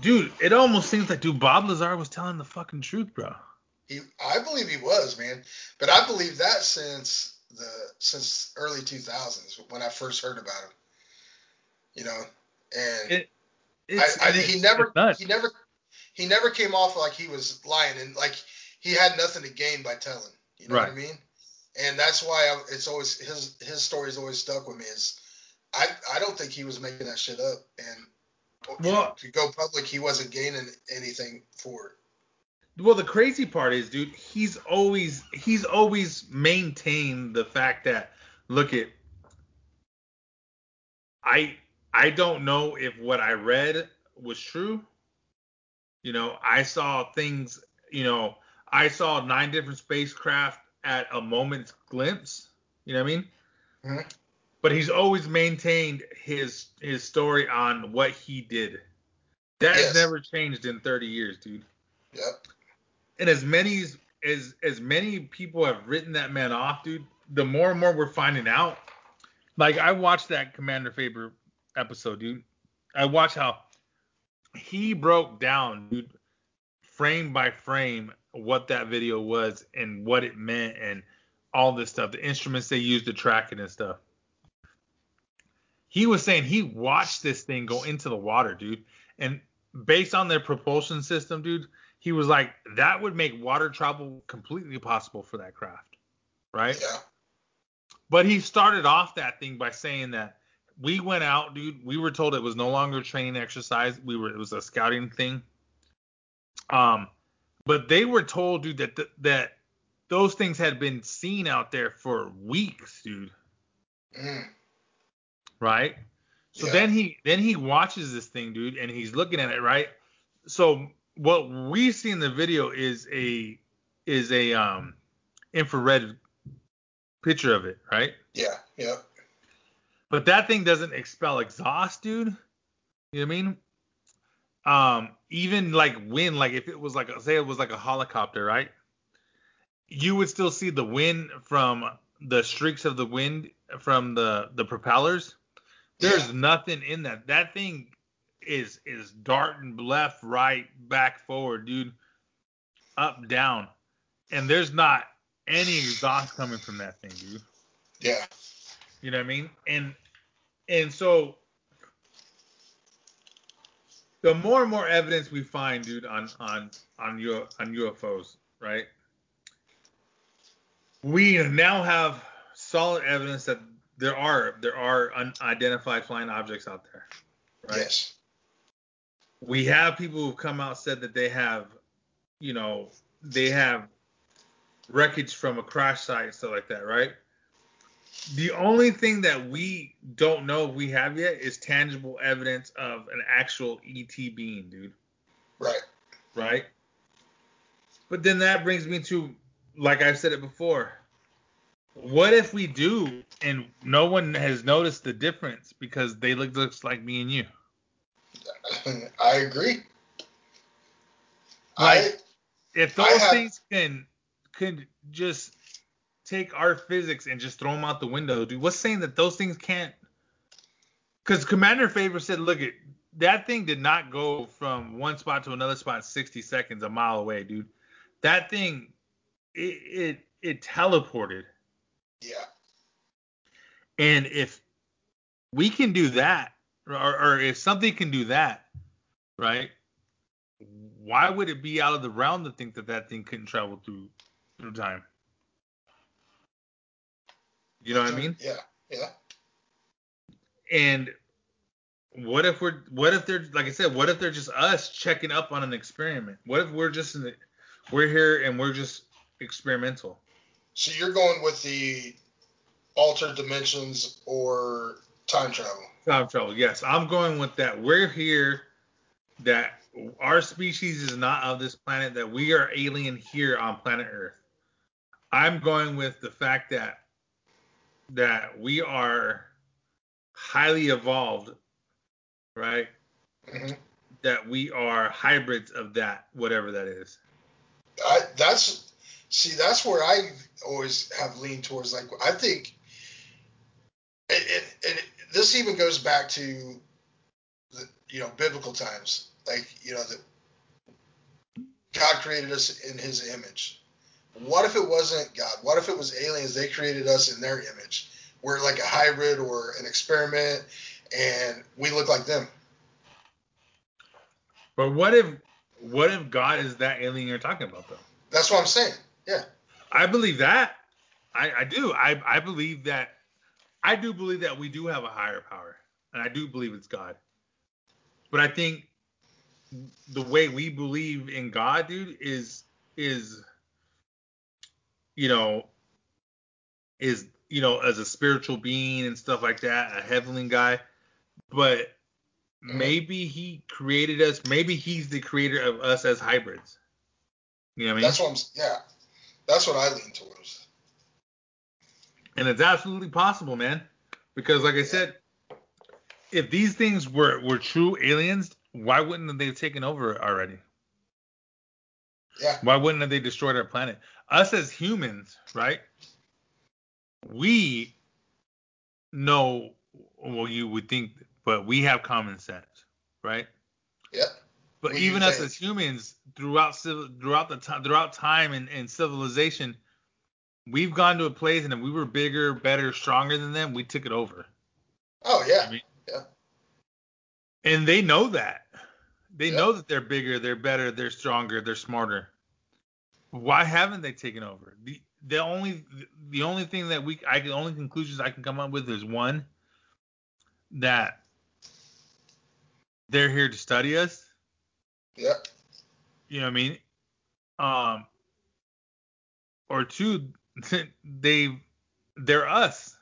Dude, it almost seems like, dude, Bob Lazar was telling the fucking truth, bro. He, I believe he was, man. But I believe that since the since early 2000s when I first heard about him. You know, and It- It's, I, I, he never he never he never came off like he was lying and like he had nothing to gain by telling. You know what I mean? And that's why I, it's always his his story's always stuck with me. Is I I don't think he was making that shit up and. you know, Well- to go public, he wasn't gaining anything for it. Well, the crazy part is, dude, he's always he's always maintained the fact that look at I I don't know if what I read was true. You know, I saw things, you know, I saw nine different spacecraft at a moment's glimpse. You know what I mean? Mhm. But he's always maintained his his story on what he did. That Yes. has never changed in 30 years, dude Yep. and as many as as as many people have written that man off, dude, the more and more we're finding out. Like I watched that Commander Fravor episode, dude. I watched how he broke down, dude, frame by frame, what that video was and what it meant and all this stuff, the instruments they used to track it and stuff. He was saying he watched this thing go into the water, dude, and based on their propulsion system, dude, he was like, that would make water travel completely possible for that craft, right? Yeah. But he started off that thing by saying that we went out, dude. We were told it was no longer a training exercise. We were it was a scouting thing. Um, but they were told, dude, that th- that those things had been seen out there for weeks, dude. Mm. Right? So Yeah. then he then he watches this thing, dude, and he's looking at it, right? So what we see in the video is a is a um infrared picture of it, right? Yeah. yeah. But that thing doesn't expel exhaust, dude. You know what I mean? Um, even like wind, like if it was like say it was like a helicopter, right? You would still see the wind from the streaks of the wind from the the propellers. There's Yeah. nothing in that. That thing is is darting left, right, back, forward, dude, up, down, and there's not any exhaust coming from that thing, dude. Yeah. You know what I mean? And and so the more and more evidence we find, dude, on on on U, on UFOs, right? We now have solid evidence that there are there are unidentified flying objects out there, right? Yes. we have people who've come out said that they have, you know, they have wreckage from a crash site and stuff like that, right? The only thing that we don't know if we have yet is tangible evidence of an actual ET being, dude, Right. right? But then that brings me to, like I said it before, what if we do and no one has noticed the difference because they look just like me and you? I agree. Like, if I those have- things can could just take our physics and just throw them out the window, dude. What's saying that those things can't? Because Commander Fravor said, look, it that thing did not go from one spot to another spot 60 seconds, a mile away, dude. That thing, it it, it teleported. Yeah. And if we can do that, or, or if something can do that, right? Why would it be out of the realm to think that that thing couldn't travel through through time? You know what I mean? Yeah. Yeah. And what if we're what if they're like I said, what if they're just us checking up on an experiment? What if we're just in the, we're here and we're just experimental? So you're going with the altered dimensions or time travel? Time travel, yes. I'm going with that. We're here that our species is not of this planet, that we are alien here on planet Earth. I'm going with the fact that that we are highly evolved, right? Mm-hmm. That we are hybrids of that, whatever that is. I, that's see, that's where I always have leaned towards. Like, I think, and, and, and this even goes back to, the, you know, biblical times. Like, you know, that God created us in His image. What if it wasn't God? What if it was aliens? They created us in their image. We're like a hybrid or an experiment, and we look like them. But what if what if God is that alien you're talking about though? That's what I'm saying. Yeah. I believe that. I, I do. I, I believe that I do believe that we do have a higher power. And I do believe it's God. But I think the way we believe in God, dude, is is you know is you know as a spiritual being and stuff like that, a heavenly guy. But maybe he created us. Maybe he's the creator of us as hybrids. You know what I mean? That's what I'm. Yeah. That's what I lean towards. And it's absolutely possible, man. Because like I said, if these things were were true aliens, why wouldn't they have taken over already? Yeah. Why wouldn't they destroyed our planet? Us as humans, right? We know well you would think but we have common sense, right? Yeah. But What even us as humans, throughout civil, throughout the time, throughout time and, and civilization, we've gone to a place and if we were bigger, better, stronger than them, we took it over. Oh yeah. I mean- yeah. And they know that. They Yeah. know that they're bigger, they're better, they're stronger, they're smarter. Why haven't they taken over? The the only the only thing that we I can the only conclusions I can come up with is one that they're here to study us. Yeah. You know what I mean? Um or two they they're us.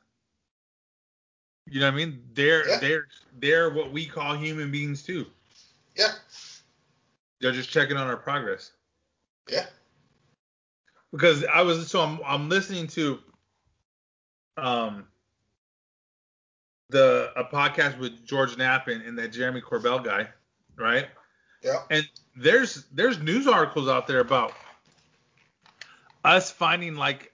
You know what I mean? They're Yeah. they're they're what we call human beings too. Yeah. They're just checking on our progress. Yeah. Because I was so I'm I'm listening to um the a podcast with George Knapp and, and that Jeremy Corbell guy, right? Yeah. And there's there's news articles out there about us finding like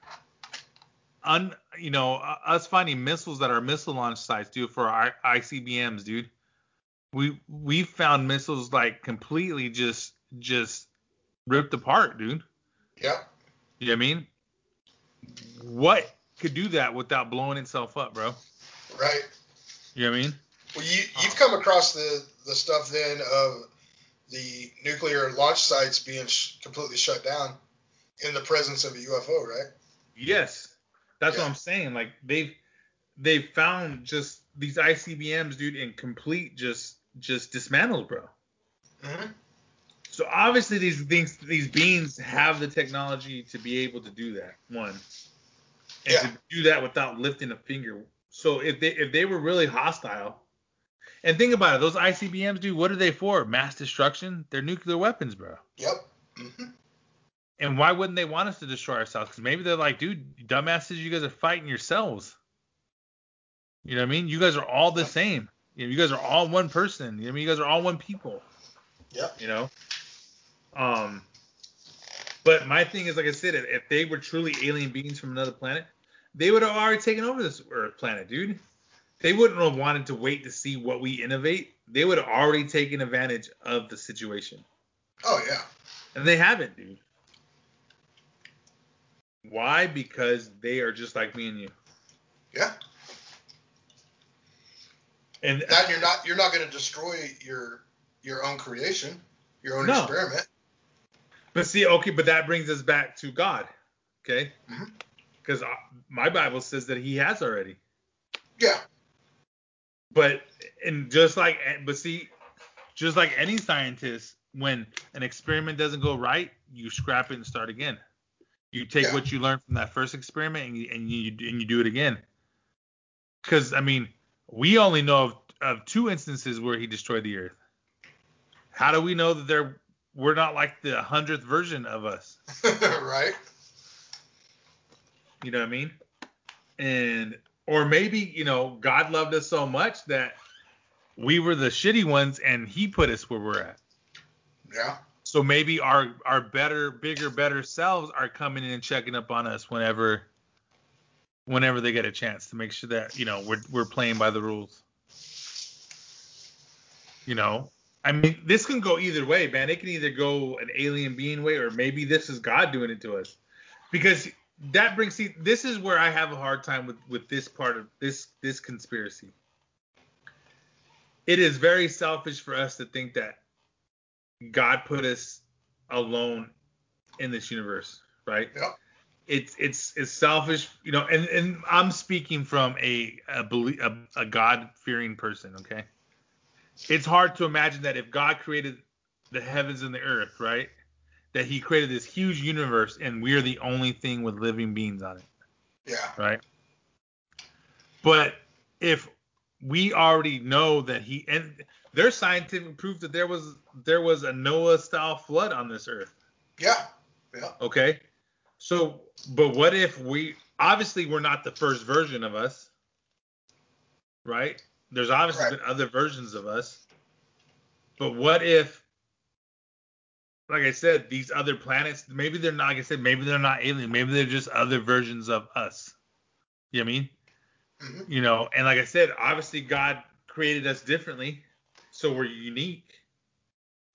un you know uh, us finding missiles that are missile launch sites, dude, for our ICBMs, dude. We we found missiles like completely just just ripped apart, dude. Yeah. You know what I mean? What could do that without blowing itself up, bro? Right. You know what I mean? Well, you you've come across the the stuff then of the nuclear launch sites being sh- completely shut down in the presence of a UFO, right? Yes. That's what I'm saying. Like they've they've found just these ICBMs, dude, in complete just just dismantled, bro. Mm-hmm. So obviously these things these beings have the technology to be able to do that. One. And Yeah. to do that without lifting a finger. So if they if they were really hostile and think about it, those ICBMs, dude, what are they for? Mass destruction? They're nuclear weapons, bro. Yep. hmm And why wouldn't they want us to destroy ourselves? Because maybe they're like, dude, dumbasses, you guys are fighting yourselves. You know what I mean? You guys are all the same. You, know, you guys are all one person. You know what I mean? You guys are all one people. Yep. You know? Um, But my thing is, like I said, if, if they were truly alien beings from another planet, they would have already taken over this Earth planet, dude. They wouldn't have wanted to wait to see what we innovate. They would have already taken advantage of the situation. Oh yeah. And they haven't, dude. Why? Because they are just like me and you. Yeah. And That you're not you're not going to destroy your your own creation, your own No. experiment. But see, okay, but that brings us back to God, okay? Mhm. Because my Bible says that He has already. Yeah. But and just like, but see, just like any scientist, when an experiment doesn't go right, you scrap it and start again. You take Yeah. what you learned from that first experiment and you and you, and you do it again. Because I mean, we only know of, of two instances where He destroyed the Earth. How do we know that they're we're not like the hundredth version of us? right? You know what I mean? And or maybe, you know, God loved us so much that we were the shitty ones and he put us where we're at. Yeah. So maybe our our better, bigger, better selves are coming in and checking up on us whenever whenever they get a chance to make sure that, you know, we're we're playing by the rules. You know? I mean, this can go either way, man. It can either go an alien being way or maybe this is God doing it to us. Because that brings see this is where I have a hard time with with this part of this this conspiracy. It is very selfish for us to think that God put us alone in this universe, right? Yep. It's it's it's selfish, you know, and and I'm speaking from a a, a, a God fearing person, okay? It's hard to imagine that if God created the heavens and the earth, right? That he created this huge universe and we're the only thing with living beings on it Yeah. right? But if we already know that he and there's scientific proof that there was there was a Noah style flood on this earth. Yeah. Yeah. Okay. So but what if we obviously we're not the first version of us. Right? There's obviously Right. been other versions of us. But what if like I said, these other planets, maybe they're not like I said, maybe they're not alien, maybe they're just other versions of us. You know what I mean? hmm you know and like i said obviously god created us differently so we're unique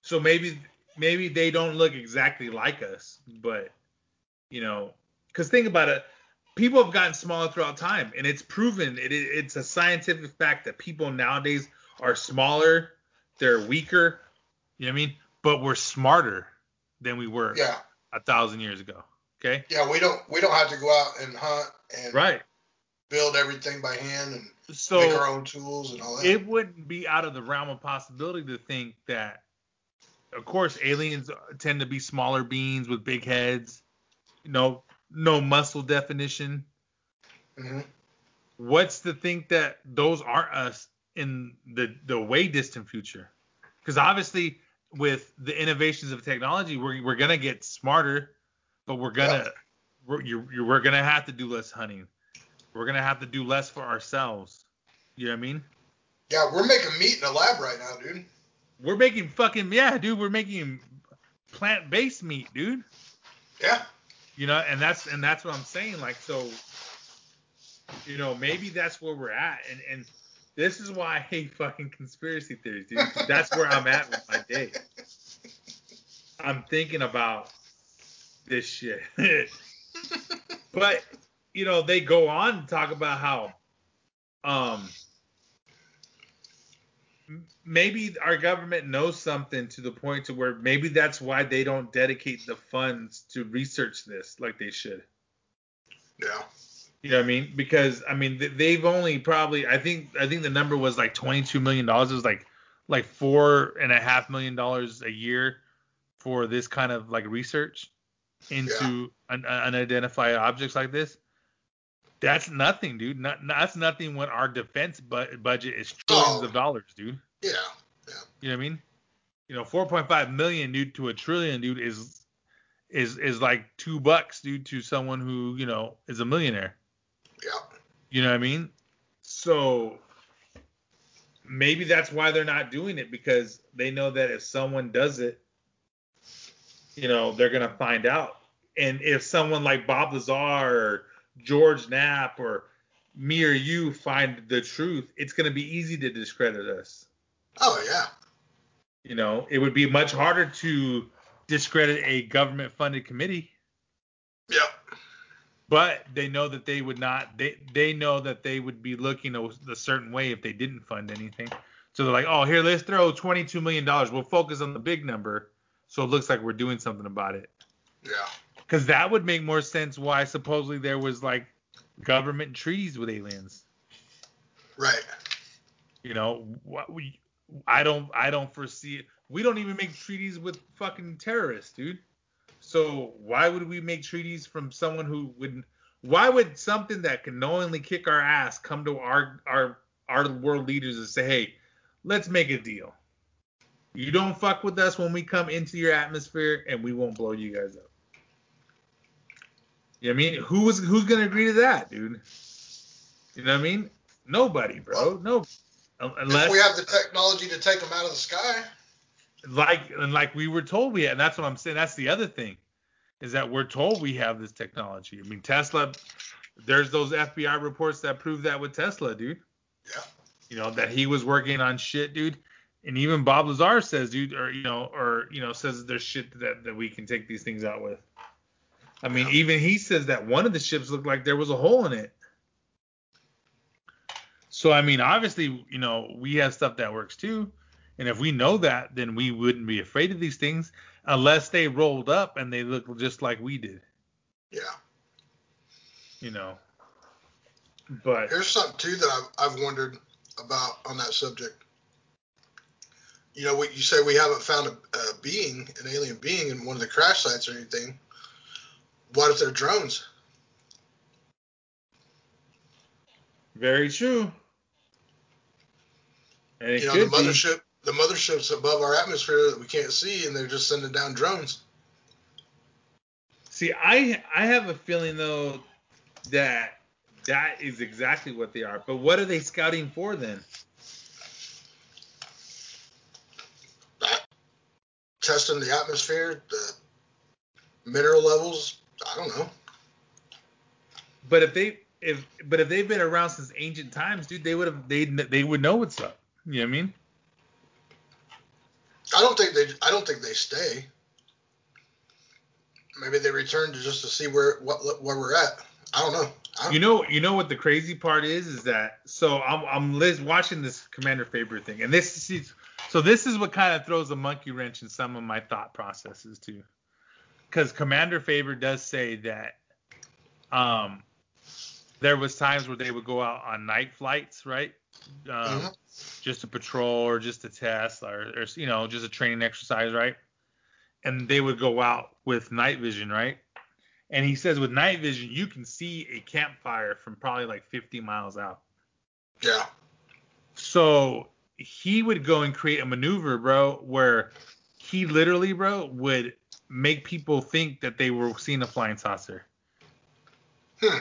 so maybe maybe they don't look exactly like us but you know because think about it people have gotten smaller throughout time and it's proven it, it- it's a scientific fact that people nowadays are smaller they're weaker you know what i mean but we're smarter than we were Yeah. a thousand years ago okay Yeah. We don't we don't have to go out and hunt and right build everything by hand and so make our own tools and all that. it wouldn't be out of the realm of possibility to think that of course aliens tend to be smaller beings with big heads you know no muscle definition hmm what's to think that those aren't us in the the way distant future because obviously with the innovations of technology we're, we're gonna get smarter but we're gonna Yeah. we're, you're, you're, we're gonna have to do less hunting we're gonna have to do less for ourselves you know what i mean Yeah. We're making meat in a lab right now, dude. We're making fucking yeah, dude. We're making plant-based meat, dude. Yeah. You know, and that's and that's what I'm saying. Like, so, you know, maybe that's where we're at, and and this is why I hate fucking conspiracy theories, dude. That's where I'm at with my day. I'm thinking about this shit. but you know, they go on to talk about how, um, maybe our government knows something to the point to where maybe that's why they don't dedicate the funds to research this like they should. Yeah. You know what I mean? Because I mean they've only probably I think I think the number was like 22 million dollars. It was like like four and a half million dollars a year for this kind of like research into un- unidentified objects like this. That's nothing, dude. Not, that's nothing when our defense bu- budget is oh. trillions Oh. of dollars, dude. Yeah. You know what I mean? You know, 4.5 million, dude, to a trillion, dude, is is is like two bucks, dude, to someone who you know is a millionaire. Yeah. You know what I mean? So maybe that's why they're not doing it because they know that if someone does it, you know, they're gonna find out. and if someone like Bob Lazar or George Knapp or me or you find the truth, it's going to be easy to discredit us. Oh yeah. You know, it would be much harder to discredit a government funded committee. Yeah. But they know that they would not. They they know that they would be looking a, a certain way if they didn't fund anything. So they're like, oh, here, let's throw 22 million dollars. We'll focus on the big number, so it looks like we're doing something about it. Yeah. Because that would make more sense. Why supposedly there was like government treaties with aliens. Right. You know, what we I don't I don't foresee it. We don't even make treaties with fucking terrorists, dude. So why would we make treaties from someone who wouldn't why would something that can knowingly kick our ass come to our our our world leaders and say, "Hey, let's make a deal. You don't fuck with us when we come into your atmosphere and we won't blow you guys up." You know I mean? Who was who's gonna agree to that, dude? You know what I mean? Nobody, bro. No. Unless if we have the technology to take them out of the sky. Like and like we were told we had. And that's what I'm saying. That's the other thing, is that we're told we have this technology. I mean, Tesla. There's those FBI reports that prove that with Tesla, dude. Yeah. You know that he was working on shit, dude. And even Bob Lazar says, dude, or you know, or you know, says there's shit that that we can take these things out with. I mean, even he says that one of the ships looked like there was a hole in it. So I mean, obviously, you know, we have stuff that works too. And if we know that, then we wouldn't be afraid of these things unless they rolled up and they look just like we did. Yeah. You know. But here's something too that I've, I've wondered about on that subject. You know, what you say we haven't found a, a being, an alien being, in one of the crash sites or anything. What if they're drones? Very true. And you know, the mothership, be. the mothership's above our atmosphere that we can't see, and they're just sending down drones. See, I I have a feeling though that that is exactly what they are. But what are they scouting for then? testing the atmosphere, the mineral levels. I don't know. But if they if but if they've been around since ancient times, dude, they would have they they would know what's up. You know what I mean? I don't think they. I don't think they stay. Maybe they return to just to see where what where we're at. I don't know. I don't you know, you know what the crazy part is, is that so I'm I'm Liz watching this Commander Fravor thing, and this is so this is what kind of throws a monkey wrench in some of my thought processes too, because Commander Fravor does say that um there was times where they would go out on night flights, right? Um, mm-hmm just to patrol or just to test or, or you know just a training exercise, right? And they would go out with night vision, right? And he says with night vision you can see a campfire from probably like 50 miles out. Yeah. So he would go and create a maneuver, bro, where he literally, bro, would make people think that they were seeing a flying saucer. Hmm.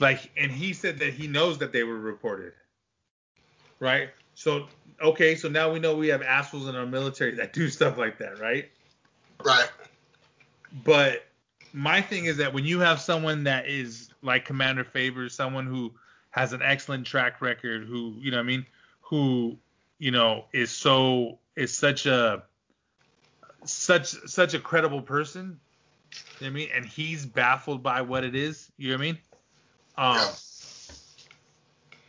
Like, and he said that he knows that they were reported right? So okay, so now we know we have assholes in our military that do stuff like that, right? Right. But my thing is that when you have someone that is like Commander Fravor's, someone who has an excellent track record, who you know, what I mean, who you know is so is such a such such a credible person. You know what I mean? And he's baffled by what it is. You know what I mean? Um, yeah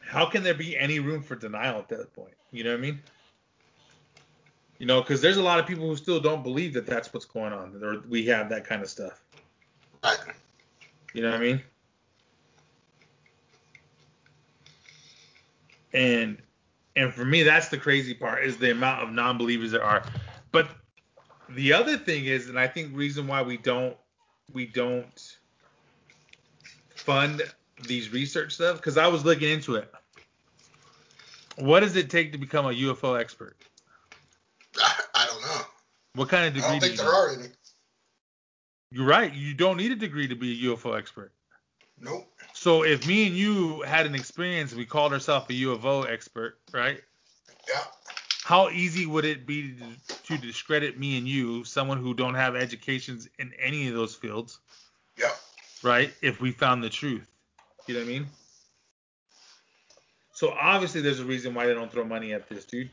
how can there be any room for denial at that point? You know what I mean? You know, because there's a lot of people who still don't believe that that's what's going on, or we have that kind of stuff. Right. You know what I mean? And and for me, that's the crazy part is the amount of non-believers there are. The other thing is, and I think reason why we don't we don't fund these research stuff because I was looking into it. What does it take to become a UFO expert? I, I don't know. What kind of degree? I don't think there are any. You're right. You don't need a degree to be a UFO expert. Nope. So if me and you had an experience, we called ourselves a UFO expert, right? Yeah. How easy would it be to, to discredit me and you, someone who don't have educations in any of those fields. Yeah. Right? If we found the truth. You know what I mean? So obviously there's a reason why they don't throw money at this, dude.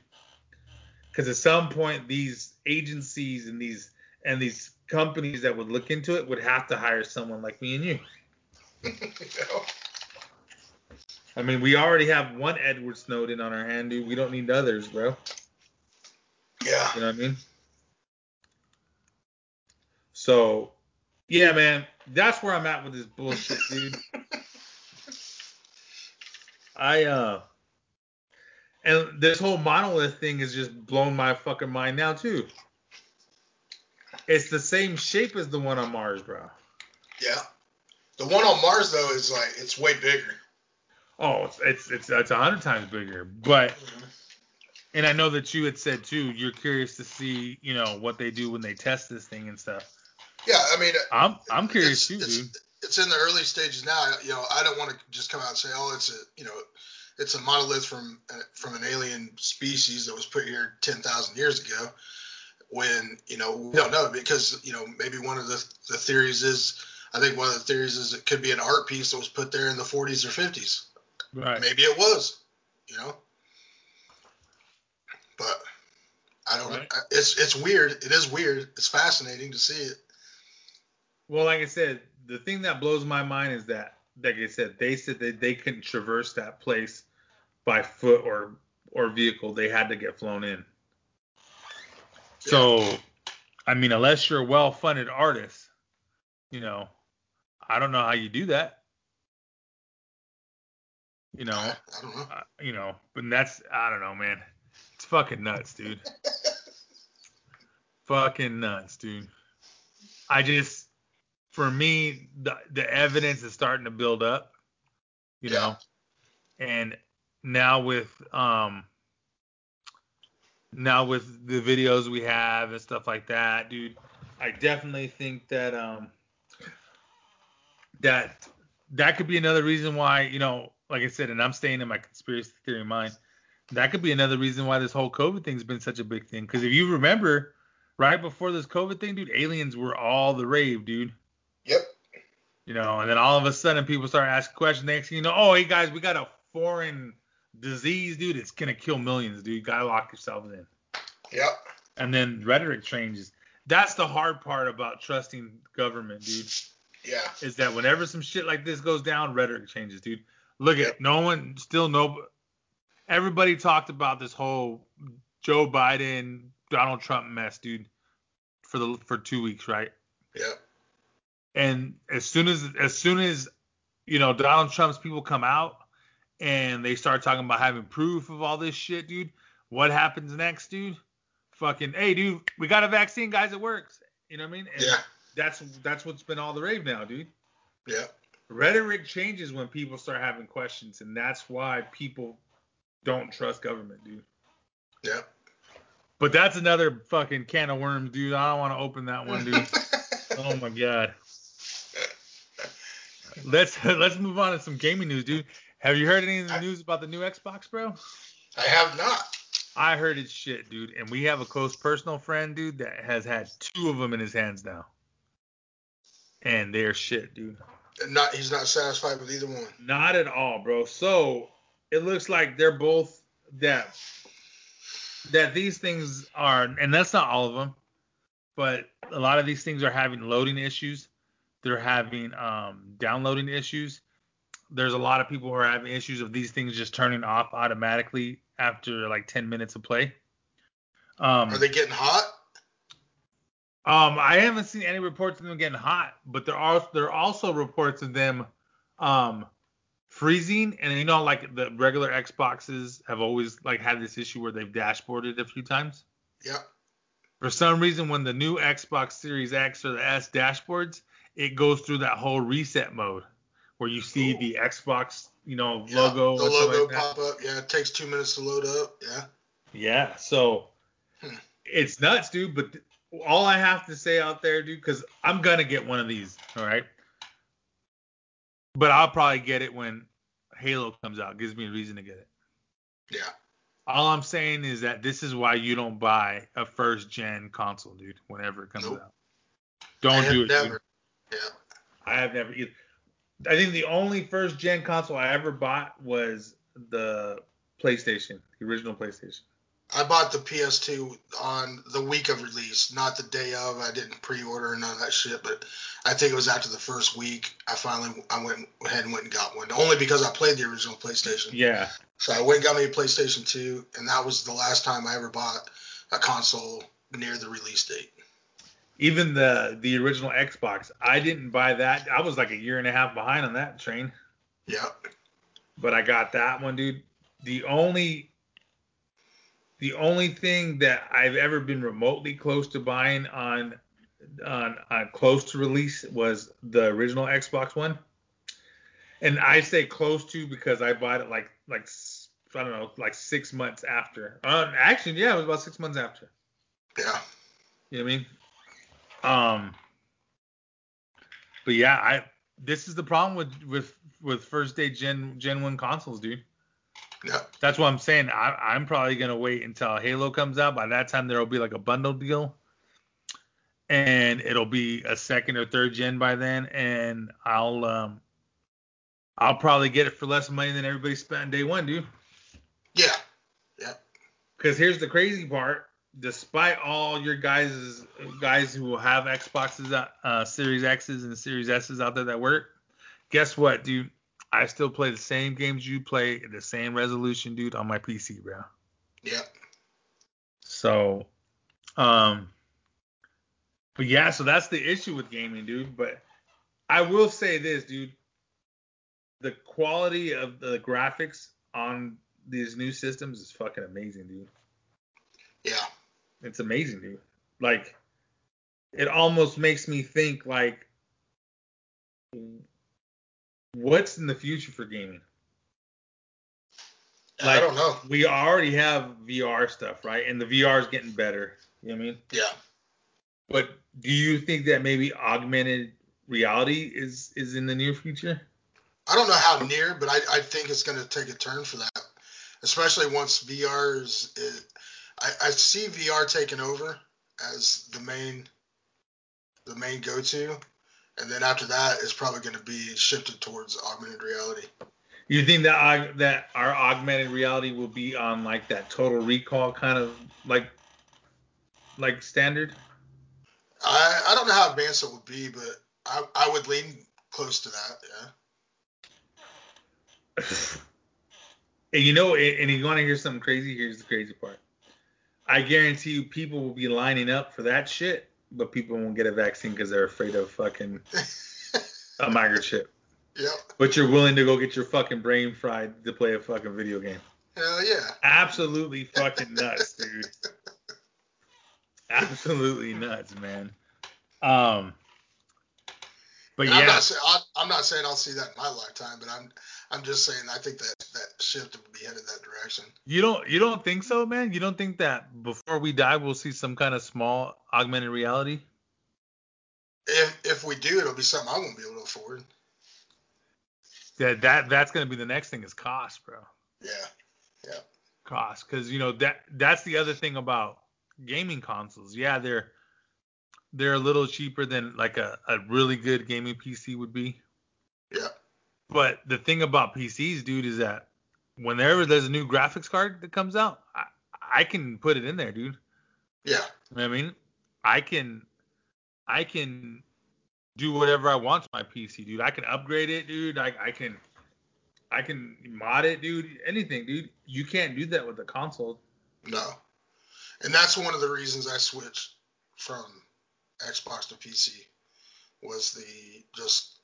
Because at some point these agencies and these and these companies that would look into it would have to hire someone like me and you. I mean, we already have one Edward Snowden on our hand, dude. We don't need others, bro. Yeah. You know what I mean? So, yeah, man, that's where I'm at with this bullshit, dude. I uh, and this whole monolith thing has just blown my fucking mind now too. It's the same shape as the one on Mars, bro. Yeah. The one on Mars though is like it's way bigger. Oh, it's it's it's, it's a hundred times bigger, but. And I know that you had said too, you're curious to see, you know, what they do when they test this thing and stuff. Yeah, I mean, uh, I'm I'm curious it's, too, it's, dude. It's in the early stages now. You know, I don't want to just come out and say, oh, it's a, you know, it's a monolith from uh, from an alien species that was put here 10,000 years ago. When you know we don't know because you know maybe one of the the theories is I think one of the theories is it could be an art piece that was put there in the 40s or 50s. Right. Maybe it was, you know. But I don't. Right. It's it's weird. It is weird. It's fascinating to see it. Well, like I said, the thing that blows my mind is that, like I said, they said that they couldn't traverse that place by foot or or vehicle. They had to get flown in. So, I mean, unless you're a well-funded artist, you know, I don't know how you do that. You know, I, I don't know. uh, you know, but that's I don't know, man. Fucking nuts, dude. fucking nuts, dude. I just, for me, the the evidence is starting to build up, you Yeah. know, and now with um, now with the videos we have and stuff like that, dude, I definitely think that um, that that could be another reason why, you know, like I said, and I'm staying in my conspiracy theory mind that could be another reason why this whole COVID thing's been such a big thing. Because if you remember, right before this COVID thing, dude, aliens were all the rave, dude. Yep. You know, and then all of a sudden people start asking questions. Next thing you know, oh hey guys, we got a foreign disease, dude. It's gonna kill millions, dude. You gotta lock yourselves in. Yep. And then rhetoric changes. That's the hard part about trusting government, dude. Yeah. Is that whenever some shit like this goes down, rhetoric changes, dude. Look Yep. at no one, still no. Everybody talked about this whole Joe Biden, Donald Trump mess, dude, for the for two weeks, right? Yep. And as soon as as soon as you know Donald Trump's people come out and they start talking about having proof of all this shit, dude, what happens next, dude? Fucking, hey, dude, we got a vaccine, guys, it works. You know what I mean? And Yeah. That's that's what's been all the rave now, dude. Yeah. Rhetoric changes when people start having questions, and that's why people don't trust government, dude. Yep. But that's another fucking can of worms, dude. I don't want to open that one, dude. oh my god. Let's let's move on to some gaming news, dude. Have you heard any of the news about the new Xbox, bro? I have not. I heard it's shit, dude. And we have a close personal friend, dude, that has had two of them in his hands now. And they're shit, dude. Not. He's not satisfied with either one. Not at all, bro. So it looks like they're both that that these things are, and that's not all of them, but a lot of these things are having loading issues. They're having um, downloading issues. There's a lot of people who are having issues of these things just turning off automatically after like 10 minutes of play. Um, Are they getting hot? um, I haven't seen any reports of them getting hot, but there are there are also reports of them um, freezing. And you know, like the regular Xboxes have always like had this issue where they've dashboarded a few times. Yep. For some reason, when the new Xbox Series X or the S dashboards, it goes through that whole reset mode where you see Ooh. the Xbox, you know, Yeah, logo. The or logo like that. pop up. Yeah. It takes two minutes to load up. Yeah. Yeah, so Hmm. it's nuts, dude. But th- all I have to say out there, dude, because I'm gonna get one of these, all right. But I'll probably get it when Halo comes out. Gives me a reason to get it. Yeah. All I'm saying is that this is why you don't buy a first gen console, dude. Whenever it comes Nope. out, don't do it. dude. Never. Yeah. I have never either. I think the only first gen console I ever bought was the PlayStation, the original PlayStation. I bought the PS2 on the week of release, not the day of. I didn't pre-order none of that shit, but I think it was after the first week. I finally I went ahead and went and got one, only because I played the original PlayStation. Yeah. So I went and got me a PlayStation 2, and that was the last time I ever bought a console near the release date. Even the the original Xbox, I didn't buy that. I was like a year and a half behind on that train, Yeah. but I got that one, dude. The only the only thing that I've ever been remotely close to buying on on, on close to release was the original Xbox One. And I say close to because I bought it like like I don't know like six months after. Uh, actually, yeah, it was about six months after. Yeah. You know what I mean? Um, but yeah, I this is the problem with with with first day Gen Gen One consoles, dude. Yeah. That's what I'm saying. I, I'm probably gonna wait until Halo comes out. By that time, there'll be like a bundle deal, and it'll be a second or third gen by then, and I'll um I'll probably get it for less money than everybody spent on day one, dude. Yeah. Yeah. Because here's the crazy part: despite all your guys guys who have Xboxes, uh, uh, Series X's and Series S's out there that work, guess what, dude? I still play the same games you play at the same resolution, dude, on my PC, bro. Yeah. So, um, but yeah, so that's the issue with gaming, dude. But I will say this, dude: the quality of the graphics on these new systems is fucking amazing, dude. Yeah. It's amazing, dude. Like, it almost makes me think like, what's in the future for gaming? I don't know. We already have VR stuff, right? And the VR is getting better. You know what I mean? Yeah. But do you think that maybe augmented reality is is in the near future? I don't know how near, but I, I think it's going to take a turn for that, especially once VR is. is I, I see VR taking over as the main, the main go-to, and then after that, it's probably going to be shifted towards augmented reality. You think that that our augmented reality will be on like that total recall kind of like like standard? I, I don't know how advanced it would be, but I, I would lean close to that. Yeah. and you know, and and you want to hear something crazy? Here's the crazy part. I guarantee you, people will be lining up for that shit, but people won't get a vaccine because they're afraid of fucking a microchip. Yep. But you're willing to go get your fucking brain fried to play a fucking video game. Hell yeah. Absolutely fucking nuts, dude. Absolutely nuts, man. Um, but And I'm yeah, not saying I, I'm not saying I'll see that in my lifetime, but I'm I'm just saying I think that that shift would be headed that direction. you don't you don't think so, man? You don't think that before we die we'll see some kind of small augmented reality? If if we do, it'll be something I won't be able to afford. That that that's gonna be the next thing is cost, bro. Yeah, yeah. Cost, because you know that that's the other thing about gaming consoles. Yeah, they're they're a little cheaper than like a, a really good gaming PC would be. Yeah. But the thing about PCs, dude, is that whenever there's a new graphics card that comes out, I, I can put it in there, dude. Yeah. You know I mean, I can, I can do whatever I want to my PC, dude. I can upgrade it, dude. I, I can, I can mod it, dude. Anything, dude. You can't do that with a console. No. And that's one of the reasons I switched from Xbox to PC was the just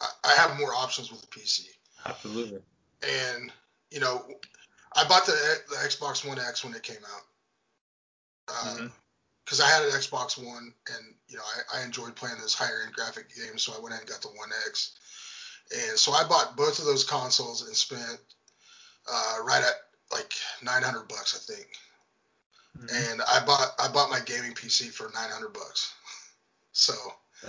I, I have more options with the PC. Absolutely. And you know, I bought the the Xbox One X when it came out. Because I had an Xbox One, and you know, I, I enjoyed playing those higher end graphic games, so I went ahead and got the One X. And so I bought both of those consoles and spent uh, right at like 900 bucks, I think. Mhm. And I bought I bought my gaming PC for 900 bucks. So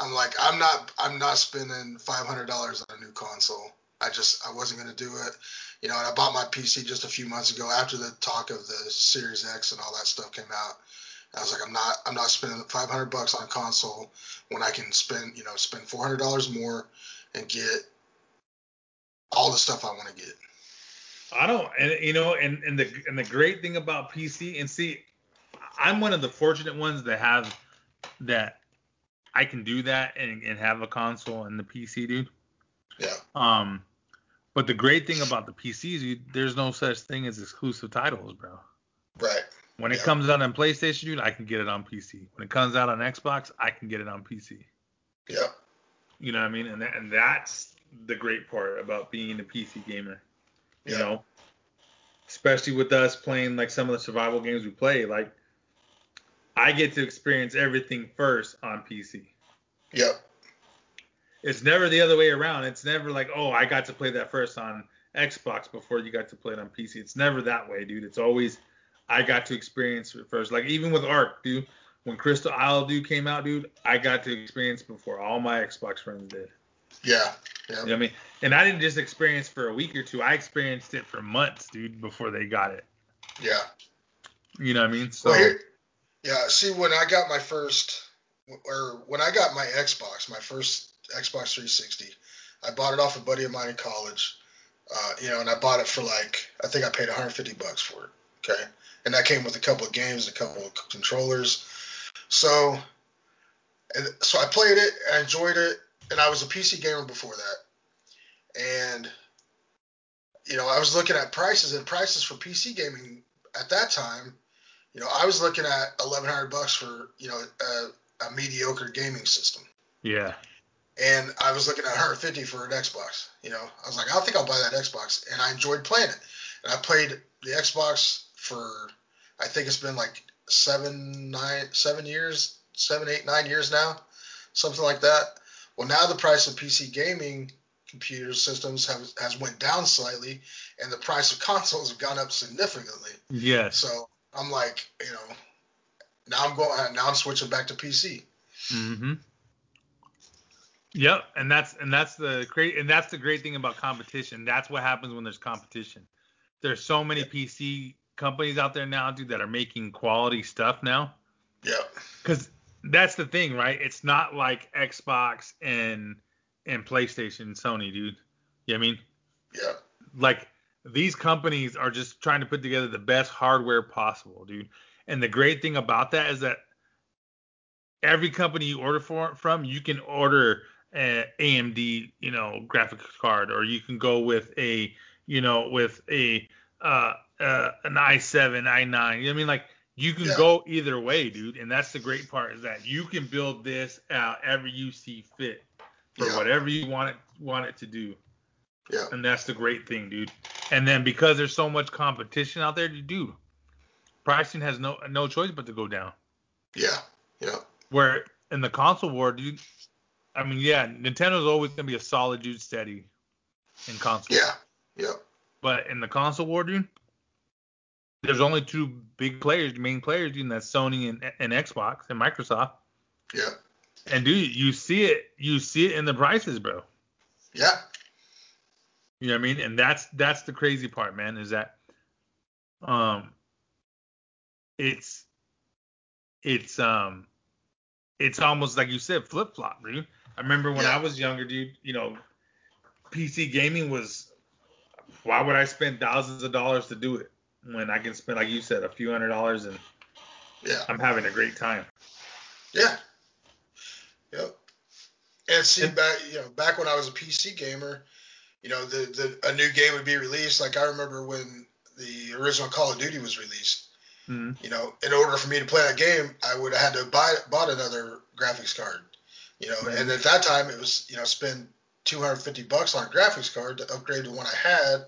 I'm like, I'm not I'm not spending $500 on a new console I just I wasn't gonna do it. You know, and I bought my PC just a few months ago after the talk of the Series X and all that stuff came out. I was like, I'm not I'm not spending 500 bucks on a console when I can spend you know spend 400 dollars more and get all the stuff I want to get. I don't, and you know, and and the and the great thing about PC, and see, I'm one of the fortunate ones that have that I can do that and, and have a console and the PC, dude. Yeah. Um, but the great thing about the PCs, you, there's no such thing as exclusive titles, bro. Right. When it Yeah. comes out on PlayStation, dude, I can get it on PC. When it comes out on Xbox, I can get it on PC. Yeah. You know what I mean? And that, and that's the great part about being a PC gamer. You Yeah. know, especially with us playing like some of the survival games we play, like I get to experience everything first on PC. Yep. It's never the other way around. It's never like, oh, I got to play that first on Xbox before you got to play it on PC. It's never that way, dude. It's always I got to experience it first. Like even with Ark, dude, when Crystal Isle dude came out, dude, I got to experience before all my Xbox friends did. Yeah. You know what I mean? And I didn't just experience for a week or two. I experienced it for months, dude, before they got it. Yeah. You know what I mean? So Well, here, yeah. See, when I got my first, or when I got my Xbox, my first Xbox 360, I bought it off a buddy of mine in college. Uh, you know, and I bought it for like, I think I paid 150 bucks for it. Okay, and that came with a couple of games, a couple of controllers. So, and so I played it, I enjoyed it, and I was a PC gamer before that. And you know, I was looking at prices, and prices for PC gaming at that time you know, I was looking at eleven hundred bucks for you know a, a mediocre gaming system, yeah, and I was looking at 150 for an Xbox. You know, I was like, I think I'll buy that Xbox, and I enjoyed playing it. And I played the Xbox for, I think it's been like seven, nine, seven years, seven, eight, nine years now, something like that. Well, now the price of PC gaming computer systems have has went down slightly, and the price of consoles have gone up significantly. yes. So I'm like, you know, now I'm going. Now I'm switching back to PC. Mm-hmm. Yep, and that's and that's the great and that's the great thing about competition. That's what happens when there's competition. There's so many PC companies out there now, dude, that are making quality stuff now. Yeah, Because that's the thing, right? It's not like Xbox and and PlayStation, Sony, dude. You know what I mean? yeah, like these companies are just trying to put together the best hardware possible, dude. And the great thing about that is that every company you order for from, you can order a AMD, you know, graphics card, or you can go with a, you know, with a uh, uh an i7, i9. You know what I mean? Like you can Yeah. go either way, dude. And that's the great part is that you can build this out ever you see fit for Yeah. whatever you want it want it to do. Yeah, And that's the great thing, dude. And then because there's so much competition out there, dude, pricing has no no choice but to go down. yeah, yeah, Where in the console war, dude, I mean, yeah, Nintendo's always gonna be a solid dude steady in console. yeah, yeah, But in the console war, dude, there's only two big players, main players, dude, and that's Sony and, and Xbox and Microsoft. yeah, And dude, you see it, you see it in the prices, bro. yeah, You know what I mean? And that's that's the crazy part, man, is that um it's it's um it's almost like you said flip flop, dude. I remember when Yeah. I was younger, dude, you know, PC gaming was why would I spend thousands of dollars to do it when I can spend like you said a few hundred dollars and yeah, I'm having a great time. yeah, yep. And see, back you know, back when I was a PC gamer, you know, the the a new game would be released. Like I remember when the original Call of Duty was released. Mhm. You know, in order for me to play that game, I would have had to buy bought another graphics card. You know, and at that time it was you know spend 250 bucks on a graphics card to upgrade to one I had.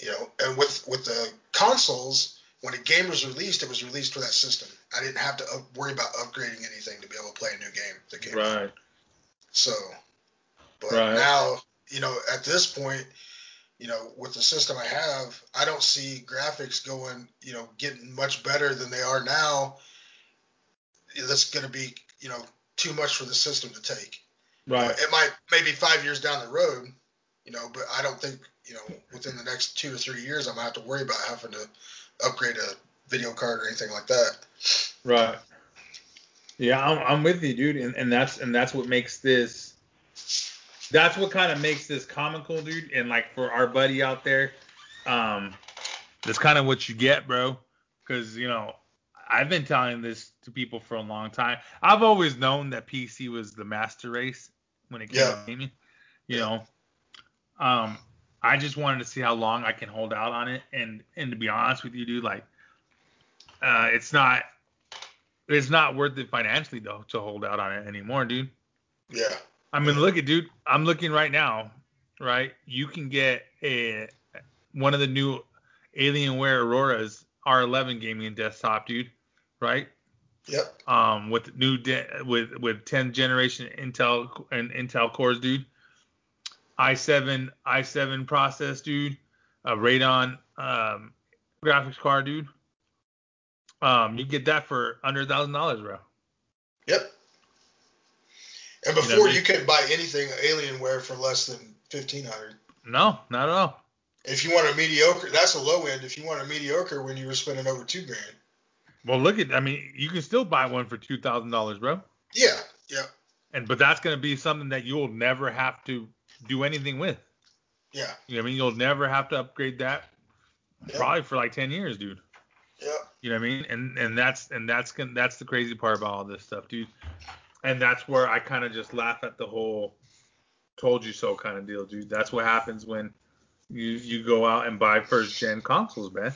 You know, and with with the consoles, when a game was released, it was released for that system. I didn't have to up, worry about upgrading anything to be able to play a new game. came out. Right. So, but Right. now, you know, at this point, you know, with the system I have, I don't see graphics going, you know, getting much better than they are now. That's going to be, you know, too much for the system to take. Right. It might maybe five years down the road, you know, but I don't think you know within the next two or three years I'm gonna have to worry about having to upgrade a video card or anything like that. Right. Yeah, I'm, I'm with you, dude, and, and that's and that's what makes this. That's what kind of makes this comical, dude. And like for our buddy out there, um, that's kind of what you get, bro. Because you know, I've been telling this to people for a long time. I've always known that PC was the master race when it came Yeah. to gaming. You know, um, I just wanted to see how long I can hold out on it, and and to be honest with you, dude, like, uh, it's not it's not worth it financially though to hold out on it anymore, dude. Yeah. I mean, look at dude. I'm looking right now, right? You can get a one of the new Alienware Auroras R11 gaming desktop, dude, right? Yep. Um, with new de- with with 10th generation Intel and Intel cores, dude. i7 i7 process, dude. A Radeon um, graphics card, dude. Um, you get that for under a thousand dollars, bro. Yep. And You know before you couldn't buy anything Alienware for less than fifteen hundred. No, not at all. If you want a mediocre, that's a low end. If you want a mediocre, when you were spending over two grand. Well, look at. I mean, you can still buy one for two thousand dollars, bro. Yeah. Yeah. And but that's gonna be something that you'll never have to do anything with. Yeah. You know what I mean? You'll never have to upgrade that probably for like ten years, dude. Yeah. You know what I mean? And and that's and that's that's the crazy part about all this stuff, dude. And that's where I kind of just laugh at the whole "told you so" kind of deal, dude. That's what happens when you you go out and buy first gen consoles, man.